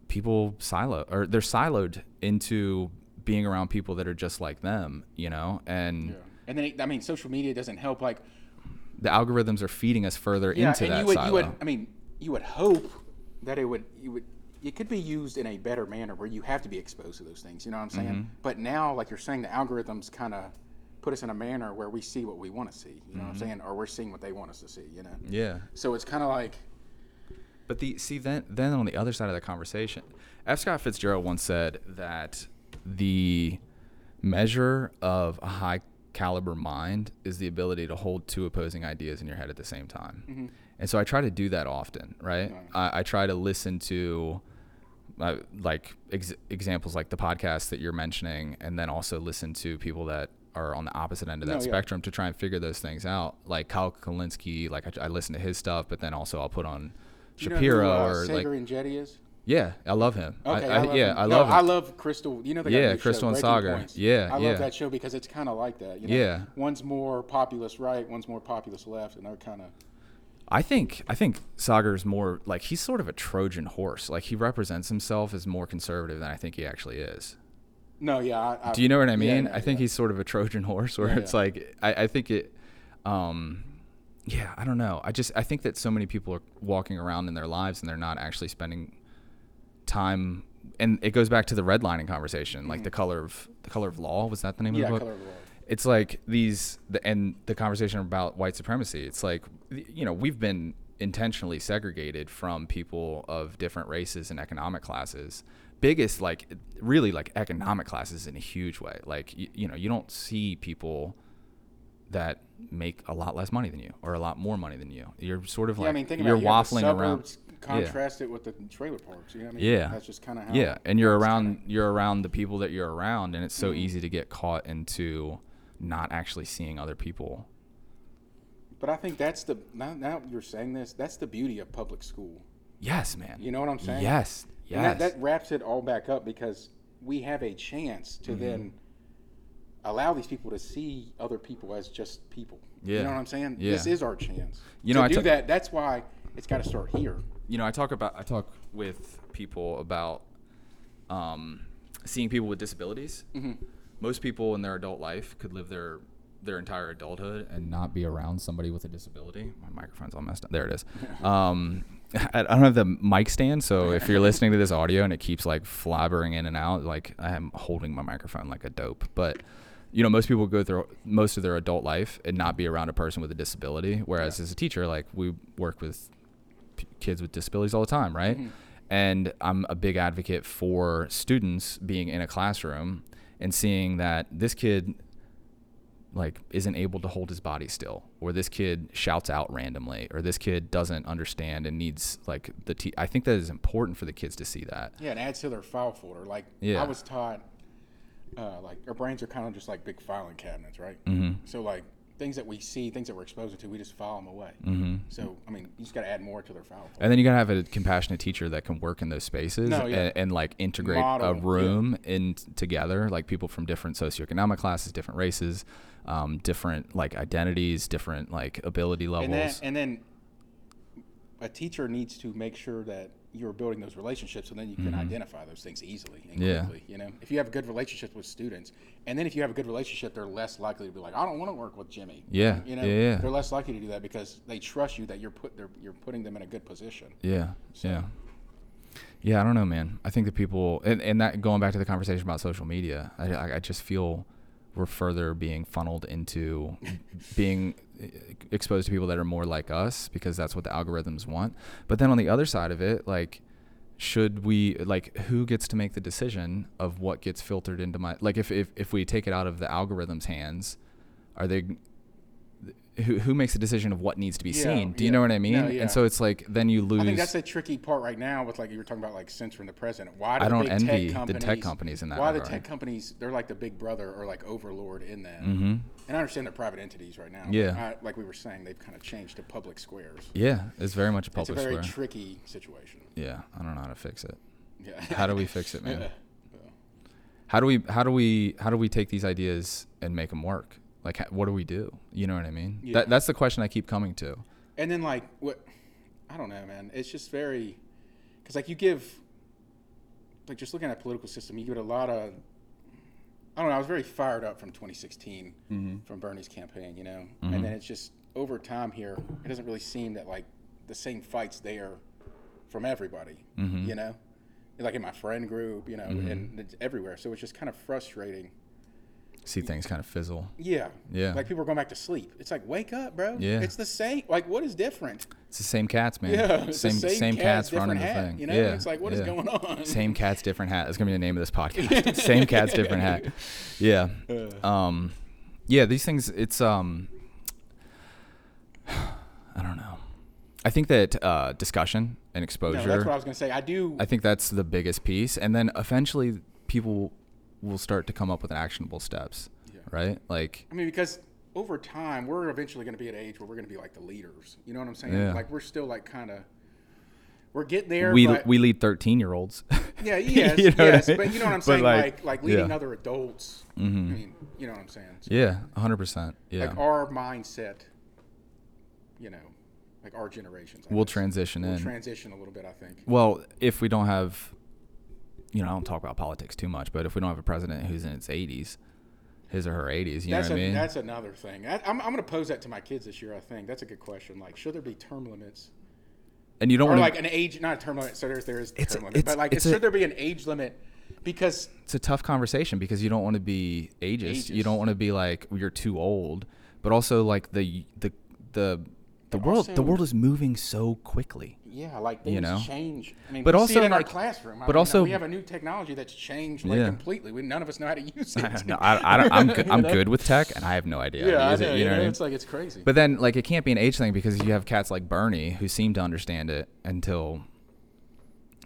people silo or they're siloed into being around people that are just like them, you know, and And then I mean, social media doesn't help. Like the algorithms are feeding us further yeah, into and that you would silo. you would I mean you would hope that it would you would it could be used in a better manner where you have to be exposed to those things. You know what I'm saying? Mm-hmm. But now, like you're saying, the algorithms kind of put us in a manner where we see what we want to see. You know what I'm saying? Or we're seeing what they want us to see. You know. Mm-hmm. yeah, So it's kind of like But the see then then on the other side of the conversation, F. Scott Fitzgerald once said that the measure of a high caliber mind is the ability to hold two opposing ideas in your head at the same time. And so I try to do that often, right? I, I try to listen to uh, like ex- examples like the podcast that you're mentioning, and then also listen to people that are on the opposite end of that No, yeah. spectrum to try and figure those things out. Like Kyle Kulinski, like I, I listen to his stuff, but then also I'll put on you Shapiro who, uh, or Saagar like and Jetty is. Yeah, I love him. I- Okay, I, love yeah, him. I No, love him. I love Krystal. You know the Yeah, Krystal show, and Saagar. Points. Yeah, I love that show because it's kind of like that. You know? Yeah. One's more populist right, one's more populist left, and they're kind of. I think I think Saagar's more like he's sort of a Trojan horse. Like he represents himself as more conservative than I think he actually is. No, yeah. I, I, Do you know what I yeah, mean? no, I think yeah. he's sort of a Trojan horse where Yeah, it's yeah. like I, I think it um yeah, I don't know. I just I think that so many people are walking around in their lives and they're not actually spending time and it goes back to the redlining conversation, like the color of the color of law, was that the name Mm-hmm. Yeah, of the book? Color of Law. it's like these the, and the conversation about white supremacy it's like you know we've been intentionally segregated from people of different races and economic classes biggest like really like economic classes in a huge way like you, you know you don't see people that make a lot less money than you or a lot more money than you you're sort of like yeah, I mean, think you're about it, you waffling around Contrast it with the trailer parks. You know what I mean? Yeah. That's just kind of how. yeah and you're around kinda- you're around the people that you're around and it's so Mm-hmm. easy to get caught into not actually seeing other people But I think that's the now, now you're saying this. That's the beauty of public school. yes man You know what I'm saying? yes yes And that, that wraps it all back up because we have a chance Mm-hmm. to then allow these people to see other people as just people. Yeah. You know what I'm saying? Yeah. This is our chance. You to know, I do that. That's why it's got to start here. You know, I talk about I talk with people about um, seeing people with disabilities. Mm-hmm. Most people in their adult life could live their their entire adulthood and not be around somebody with a disability. My microphone's all messed up. There it is. Um, I, I don't have the mic stand, so if you're listening to this audio and it keeps like flabbering in and out, like I'm holding my microphone like a dope. But you know, most people go through most of their adult life and not be around a person with a disability. Whereas as a teacher, like we work with p- kids with disabilities all the time, right? And I'm a big advocate for students being in a classroom and seeing that this kid like isn't able to hold his body still or this kid shouts out randomly or this kid doesn't understand and needs like the t I think that is important for the kids to see that. Yeah, and adds to their file folder. Like Yeah. I was taught, uh, like our brains are kind of just like big filing cabinets, right? Mm-hmm. So like things that we see, things that we're exposed to, we just file them away. Mm-hmm. So I mean, you just got to add more to their file. And then you gotta have a compassionate teacher that can work in those spaces No, yeah. and, and like integrate Model, a yeah. room in together, like people from different socioeconomic classes, different races, um, different like identities, different like ability levels. and then and then a teacher needs to make sure that you're building those relationships and then you can identify those things easily and Mm-hmm. Yeah. quickly you know if you have a good relationships with students and then if you have a good relationship they're less likely to be like i don't want to work with jimmy Yeah, you know yeah, yeah. they're less likely to do that because they trust you that you're put they're, you're putting them in a good position Yeah, yeah, yeah. I don't know, man. I think that people, and, and that going back to the conversation about social media, I, I, just feel we're further being funneled into being exposed to people that are more like us because that's what the algorithms want. But then on the other side of it, like, should we like who gets to make the decision of what gets filtered into my like if if, if we take it out of the algorithm's hands, are they who, who makes the decision of what needs to be Yeah, seen? Do you yeah. know what I mean? No, yeah. And so it's like then you lose. i think that's the tricky part right now with like you were talking about like censoring the president why do I don't envy tech the tech companies, in that why the tech companies they're like the big brother or like overlord in that Mhm. and i understand they're private entities right now Yeah. I, like we were saying they've kind of changed to public squares Yeah, it's very much a public. it's a very square. tricky situation yeah, I don't know how to fix it. yeah How do we fix it, man? How do we how do we how do we take these ideas and make them work? Like, what do we do? You know what I mean? Yeah. That that's the question I keep coming to. And then like what I don't know, man. It's just very because like you give like just looking at political system, you give it a lot of. I don't know. I was very fired up from 2016 Mm-hmm. from Bernie's campaign, you know, and then it's just over time here, it doesn't really seem that like the same fights there from everybody, Mm-hmm. you know, like in my friend group, you know, and it's everywhere. So it's just kind of frustrating. See things kind of fizzle. Yeah. Yeah. Like people are going back to sleep. It's like wake up, bro. Yeah. It's the same. Like what is different? It's the same cats, man. Yeah, same same same cat, cats running different the thing. you know? Yeah, It's like, what is yeah. going on? Same cats, different hat. That's gonna be the name of this podcast. same cats, different hat. Yeah. Um, yeah. These things. It's um. I don't know. I think that uh, discussion and No, exposure. that's what I was gonna say. I do. I think that's the biggest piece, and then eventually people will start to come up with actionable steps, Yeah. right? Like, I mean, because over time, we're eventually going to be at an age where we're going to be like the leaders. You know what I'm saying? Yeah. Like we're still like kind of. We're getting there. we but, we lead thirteen year olds. Yeah. Yes. You know I yes. mean? But you know what I'm saying? like, Like like, leading yeah. Mm-hmm. other adults. I mean, you know what I'm saying? So, yeah, hundred percent. Yeah, Like our mindset. You know, like our generations. I we'll guess. transition We'll in. transition a little bit. I think. well, if we don't have, you know, I don't talk about politics too much, but if we don't have a president who's in his eighties, his or her eighties, you that's know what a, I mean? That's another thing. I, I'm, I'm going to pose that to my kids this year. I think that's a good question. Like, should there be term limits, and you don't or want like an age, not a term limit? So there's there is term limit, it's- but like, it's should a- there be an age limit because it's a tough conversation because you don't want to be ageist. You don't want to be like you're too old, but also like the the the the world the world is moving so quickly. yeah, like things You know? change. I mean, But also, in like- our classroom. I but mean, also- we have a new technology that's changed like Yeah. completely. We, none of us know how to use it. no, I, I don't, I'm good, I'm good with tech, and I have no idea. Yeah, I know, it, you know know, I mean? it's like it's crazy. But then, like, it can't be an age thing because you have cats like Bernie who seem to understand it until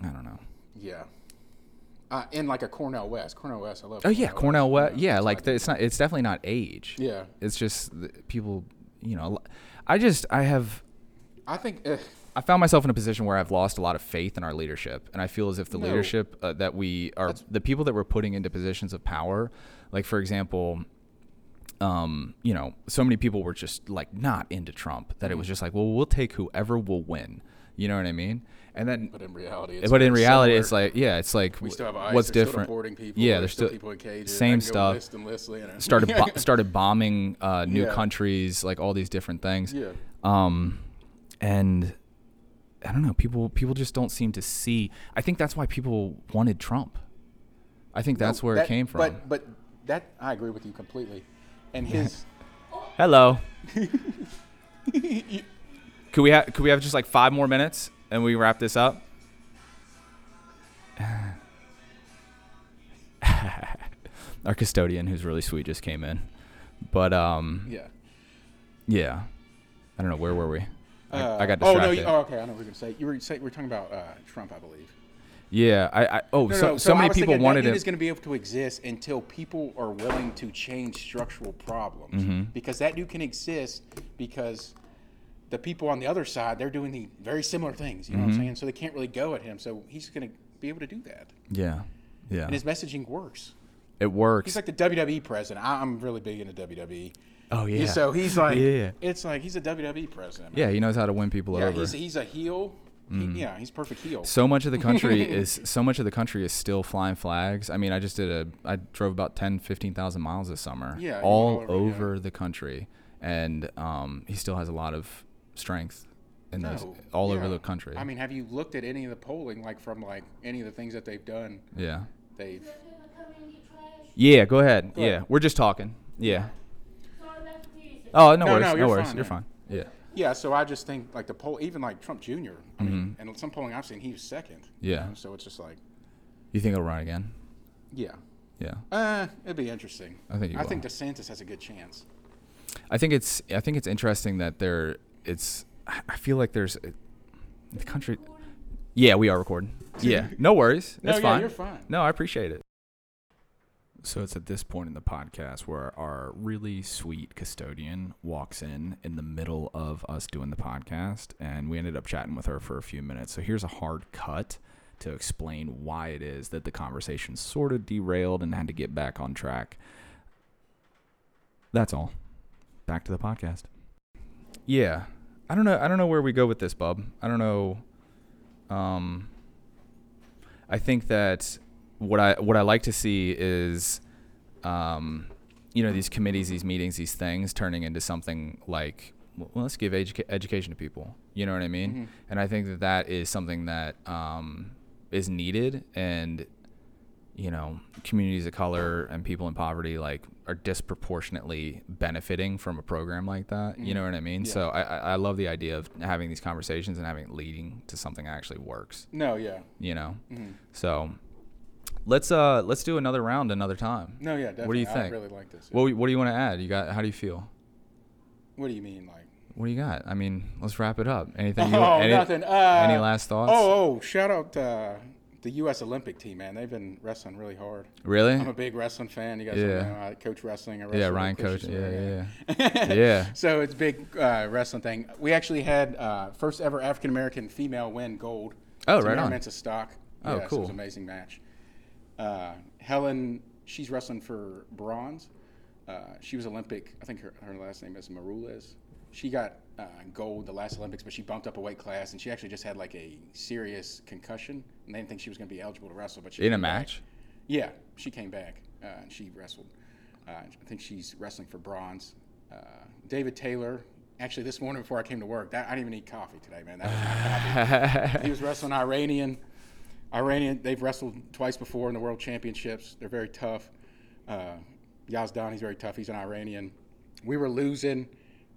I don't know. yeah. Uh, and like a Cornel West. Cornel West, I love. Oh yeah, Cornel West. know, Yeah, like the, it's not. It's definitely not age. Yeah, It's just the people. You know, I just I have I think. Uh, I found myself in a position where I've lost a lot of faith in our leadership, and I feel as if the No. leadership uh, that we are, That's- the people that we're putting into positions of power, like for example, um, you know, so many people were just like not into Trump that it Mm-hmm. was just like, well, we'll take whoever will win. You know what I mean? And then, but in reality, it's but in reality, similar. it's like, yeah, it's like, we still have ICE, what's they're different? People. Yeah, there's still, still people in cages. same I can go stuff. List list, started bo- started bombing uh, new Yeah. countries, like all these different things. yeah. Um, and I don't know, people people just don't seem to see. I think that's why people wanted Trump. I think that's No, where that- it came from. But but that I agree with you completely. And his Hello. could we have could we have just like five more minutes and we wrap this up? Our custodian, who's really sweet, just came in. But um, yeah. yeah, I don't know where were we. I, Uh, I got oh no! You, oh, okay. I know what you're gonna say. You were say, we were talking about uh, Trump, I believe. Yeah, I, I oh No, so, no, so, I many people wanted it. is going to be able to exist until people are willing to change structural problems. Mm-hmm. Because that dude can exist because the people on the other side they're doing the very similar things. You know Mm-hmm. what I'm saying? So they can't really go at him. So he's going to be able to do that, Yeah, yeah, and his messaging works. it works. He's like the WWE president. I, I'm really big into WWE. oh yeah, So he's like, Yeah. it's like he's a WWE president. man. yeah, he knows how to win people yeah. over. Mm. He's he's a heel. He, yeah, he's perfect heel. so much of the country is so much of the country is still flying flags. I mean, I just did a I drove about 10 15,000 miles this summer Yeah, you all over, over, yeah. the country and um, he still has a lot of strength in those No, all over the country. I mean, have you looked at any of the polling, like from like any of the things that they've done? yeah. They've Yeah, go ahead. Go yeah, ahead. we're just talking. Yeah. Oh, no, No, worries. no, No, you're worries. fine, You're yeah. fine. Yeah. yeah. So I just think like the poll, even like Trump Jr. I mean, and some polling I've seen, he was second. you Mm-hmm. Yeah. know, So it's just like, You think he'll run again? yeah, Yeah. uh, it'd be interesting. I think he I will. think DeSantis has a good chance. I think it's I think it's interesting that there it's I feel like there's the country Yeah, we are recording. Yeah. No worries. No, It's yeah, fine. you're fine. No, I appreciate it. So it's at this point in the podcast where our really sweet custodian walks in in the middle of us doing the podcast, and we ended up chatting with her for a few minutes. So here's a hard cut to explain why it is that the conversation sort of derailed and had to get back on track. That's all. Back to the podcast. Yeah, I don't know. I don't know where we go with this, bub. I don't know. Um, I think that what I what I like to see is, um, you know, these committees, these meetings, these things turning into something like, well, let's give educa- education to people. You know what I mean? Mhm. And I think that that is something that um, is needed, and you know, communities of color and people in poverty like are disproportionately benefiting from a program like that. You know what I mean? Yeah. So I, I I love the idea of having these conversations and having it leading to something that actually works. No, yeah, You know. Mhm. So let's uh let's do another round another time. no, yeah. Definitely. What do you I think? really like this. What what do you want to add? You got how do you feel? What do you mean, like? What do you got? I mean, let's wrap it up. Anything? You, oh, any, nothing. Uh, any last thoughts? Oh, oh, shout out uh, the U.S. Olympic team, man. They've been wrestling really hard. really? I'm a big wrestling fan. You guys Yeah. know I coach wrestling. I wrestle yeah, Ryan Coach. Yeah, yeah, yeah. Yeah. so it's big uh, wrestling thing. We actually had uh, first ever African American female win gold. Oh, right on. Mensah-Stock. Oh, yeah, So it cool. was an amazing match. Uh, Helen, she's wrestling for bronze. Uh, she was Olympic. I think her, her last name is Maroulis. She got uh, gold the last Olympics, but she bumped up a weight class, and she actually just had like a serious concussion, and they didn't think she was going to be eligible to wrestle. But she In a back. match? Yeah, she came back uh, and she wrestled. Uh, I think she's wrestling for bronze. Uh, David Taylor. Actually, this morning before I came to work, that, I didn't even eat coffee today, man. That was coffee. he was wrestling Iranian. Iranian, they've wrestled twice before in the World Championships. They're very tough. Uh, he's very tough. He's an Iranian. We were losing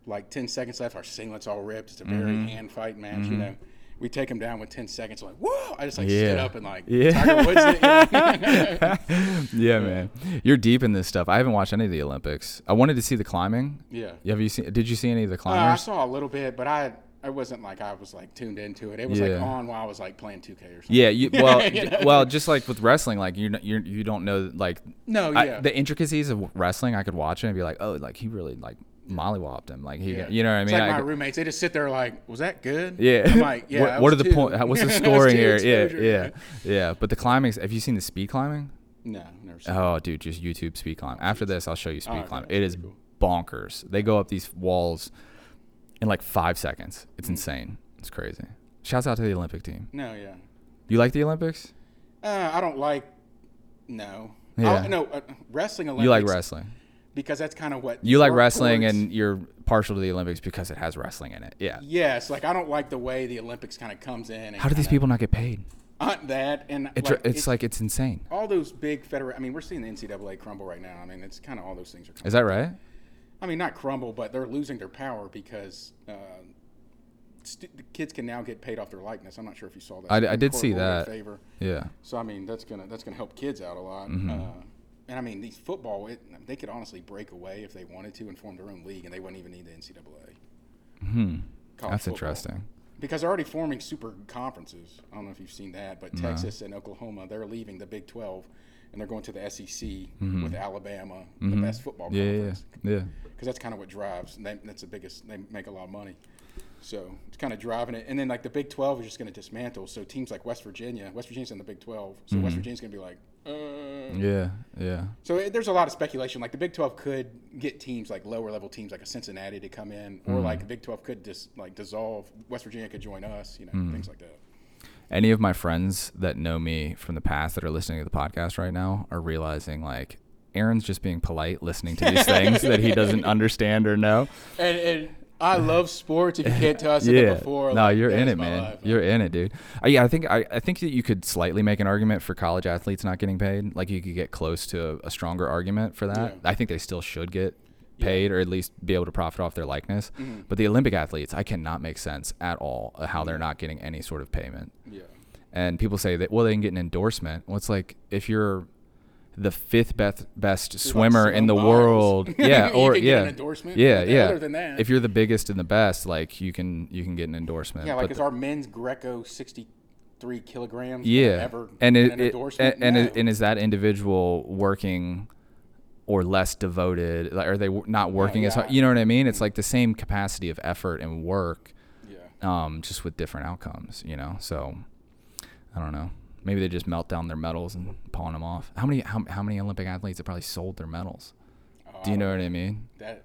like 10 seconds left. Our singlets all ripped. It's a very Mm-hmm. hand fight match, you know. We take him down with 10 seconds. Like, whoa! I just like stood up and like, Yeah. Tiger Woods. It, yeah, man. You're deep in this stuff. I haven't watched any of the Olympics. I wanted to see the climbing. yeah. Have you seen? Did you see any of the Uh, I saw a little bit, but I I wasn't like I was like tuned into it. It was like on while I was like playing 2K or something. yeah, you, well, You know? well, just like with wrestling, like you you you don't know like No, I- yeah. the intricacies of wrestling. I could watch it and be like, oh, like he really like mollywopped him. Like he, Yeah. you know what I It's mean? like I my roommates, they just sit there like, was that good? Yeah. I'm like, yeah. what, what are was the two. point? What's the scoring here? Yeah, exposure. yeah, yeah. But the climbing. Have you seen the speed climbing? No, never seen. Oh, dude, just YouTube speed climb. After this, I'll show you speed okay, climb. that's It is pretty bonkers. They go up these walls in like five seconds. It's Mm. insane. It's crazy. Shouts out to the Olympic team. No, yeah. You like the Olympics? Uh, I don't like. No. Yeah. I, no, uh, wrestling Olympics. You like wrestling. Because that's kind of what You like wrestling, towards. and you're partial to the Olympics because it has wrestling in it. Yeah. Yes, like I don't like the way the Olympics kind of comes in. And How do these people not get paid? Uh, that and It's like, it's like it's insane. all those big federal. I mean, we're seeing the NCAA crumble right now. I mean, it's kind of all those things are. Crumbling. Is that right? I mean, not crumble, but they're losing their power because uh, st- the kids can now get paid off their likeness. I'm not sure if you saw that. I- I did see that. Favor. Yeah. So I mean, that's gonna that's gonna help kids out a lot. Mm-hmm. Uh, and I mean, these football, it, they could honestly break away if they wanted to and form their own league, and they wouldn't even need the NCAA. Hmm. That's football. interesting. Because they're already forming super conferences. I don't know if you've seen that, but Texas and Oklahoma, they're leaving the Big 12 and they're going to the SEC with Alabama, the best football Mm-hmm. Yeah, yeah, conference. yeah. yeah. Because that's kind of what drives. And that, that's the biggest. They make a lot of money. So it's kind of driving it. And then like the Big 12 is just going to dismantle. So teams like West Virginia, West Virginia's in the Big 12. So West Virginia's going to be like, uh. Yeah, yeah. So it, there's a lot of speculation. Like the Big 12 could get teams like lower level teams like a Cincinnati to come in, or like the Big 12 could just like dissolve. West Virginia could join us. You know, things like that. Any of my friends that know me from the past that are listening to the podcast right now are realizing like Aaron's just being polite, listening to these things that he doesn't understand or know. And, and I love sports. If you can't tell us yeah. it before, no, like, you're in it, man. life, You're in it, dude. Uh, yeah, I think I, I think that you could slightly make an argument for college athletes not getting paid. Like you could get close to a, a stronger argument for that. Yeah. I think they still should get paid or at least be able to profit off their likeness. Mm-hmm. But the Olympic athletes, I cannot make sense at all of how they're not getting any sort of payment. Yeah. And people say that well they can get an endorsement. Well, it's like if you're the fifth best best swimmer in the Simone world, yeah, You or can get yeah, an endorsement, yeah, yeah. other than that- if you're the biggest and the best, like you can you can get an endorsement. Yeah, like is our men's Greco 63 kilograms? yeah, Ever and it, an it- endorsement? and and, No. it- and is that individual working or less devoted? Like, are they not working as yeah. hard? You know what I mean? It's like the same capacity of effort and work, yeah. um, just with different outcomes. You know, so I don't know. Maybe they just melt down their medals and pawn them off. How many how, how many Olympic athletes have probably sold their medals? Do you know what I mean? That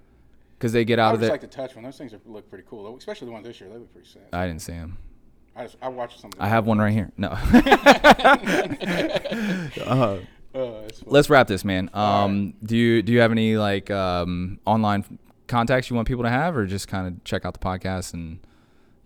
Because they get I out would of just it. like to touch one. Those things are, look pretty cool, especially the ones this year. They look pretty sick. I didn't see them. I just I watched some. Of I have one right here. No. uh, Uh, let's wrap this, man. Um, do you do you have any like um, online contacts you want people to have, or just kind of check out the podcast and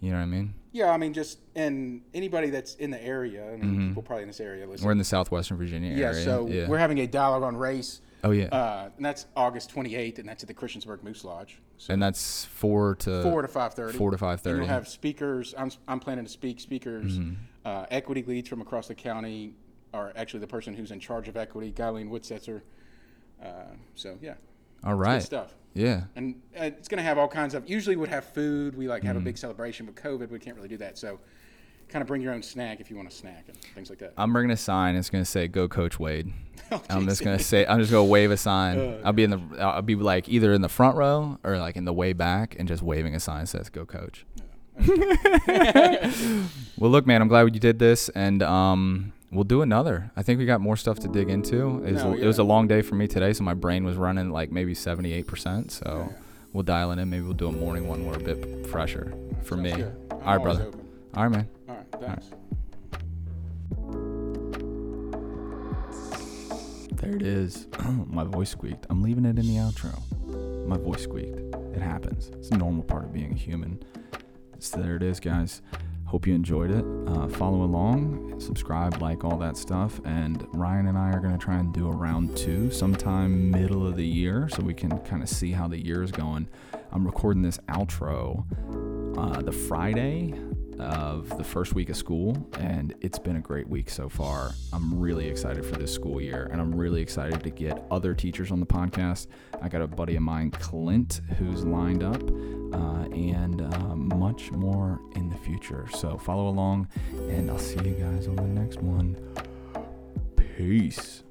you know what I mean? Yeah, I mean, just and anybody that's in the area. I mean, people probably in this area listen. Mm-hmm. We're in the southwestern Virginia yeah, area. so yeah. we're having a dialogue on race. oh yeah, Uh, and that's August 28th, and that's at the Christiansburg Moose Lodge. So and that's four to four to 5:30. four to five thirty. you'll have speakers. I'm, I'm planning to speak speakers, Mm-hmm. uh, equity leads from across the county, or actually the person who's in charge of equity, Guyleen Woodsetzer. Uh, so yeah, All good stuff. Yeah. And uh, it's going to have all kinds of. Usually, would have food. We like have Mm-hmm. a big celebration, but COVID, we can't really do that. So, kind of bring your own snack if you want to snack and things like that. I'm bringing a sign. It's gonna say "Go Coach Wade." Oh, I'm just gonna say. I'm just gonna wave a sign. Uh. I'll be in the. I'll be like either in the front row or like in the way back, and just waving a sign that says "Go Coach." well, look, man. I'm glad you did this, and um, we'll do another. I think we got more stuff to dig into. It was, No, it was a long day for me today, so my brain was running like maybe 78 percent. So Yeah. we'll dial it in. Maybe we'll do a morning one. We're a bit fresher for Sounds me. good. All right, brother. open. All right, man. All right, thanks. There it is. My voice squeaked. I'm leaving it in the outro. My voice squeaked. It happens. It's a normal part of being a human. So there it is, guys. Hope you enjoyed it. Uh, follow along, subscribe, like all that stuff. And Ryan and I are going to try and do a round two sometime middle of the year so we can kind of see how the year is going. I'm recording this outro uh, the Friday of the first week of school, and it's been a great week so far. I'm really excited for this school year, and I'm really excited to get other teachers on the podcast. I got a buddy of mine, Clint, who's lined up, uh, and uh, much more in the future. So follow along, and I'll see you guys on the next one. Peace.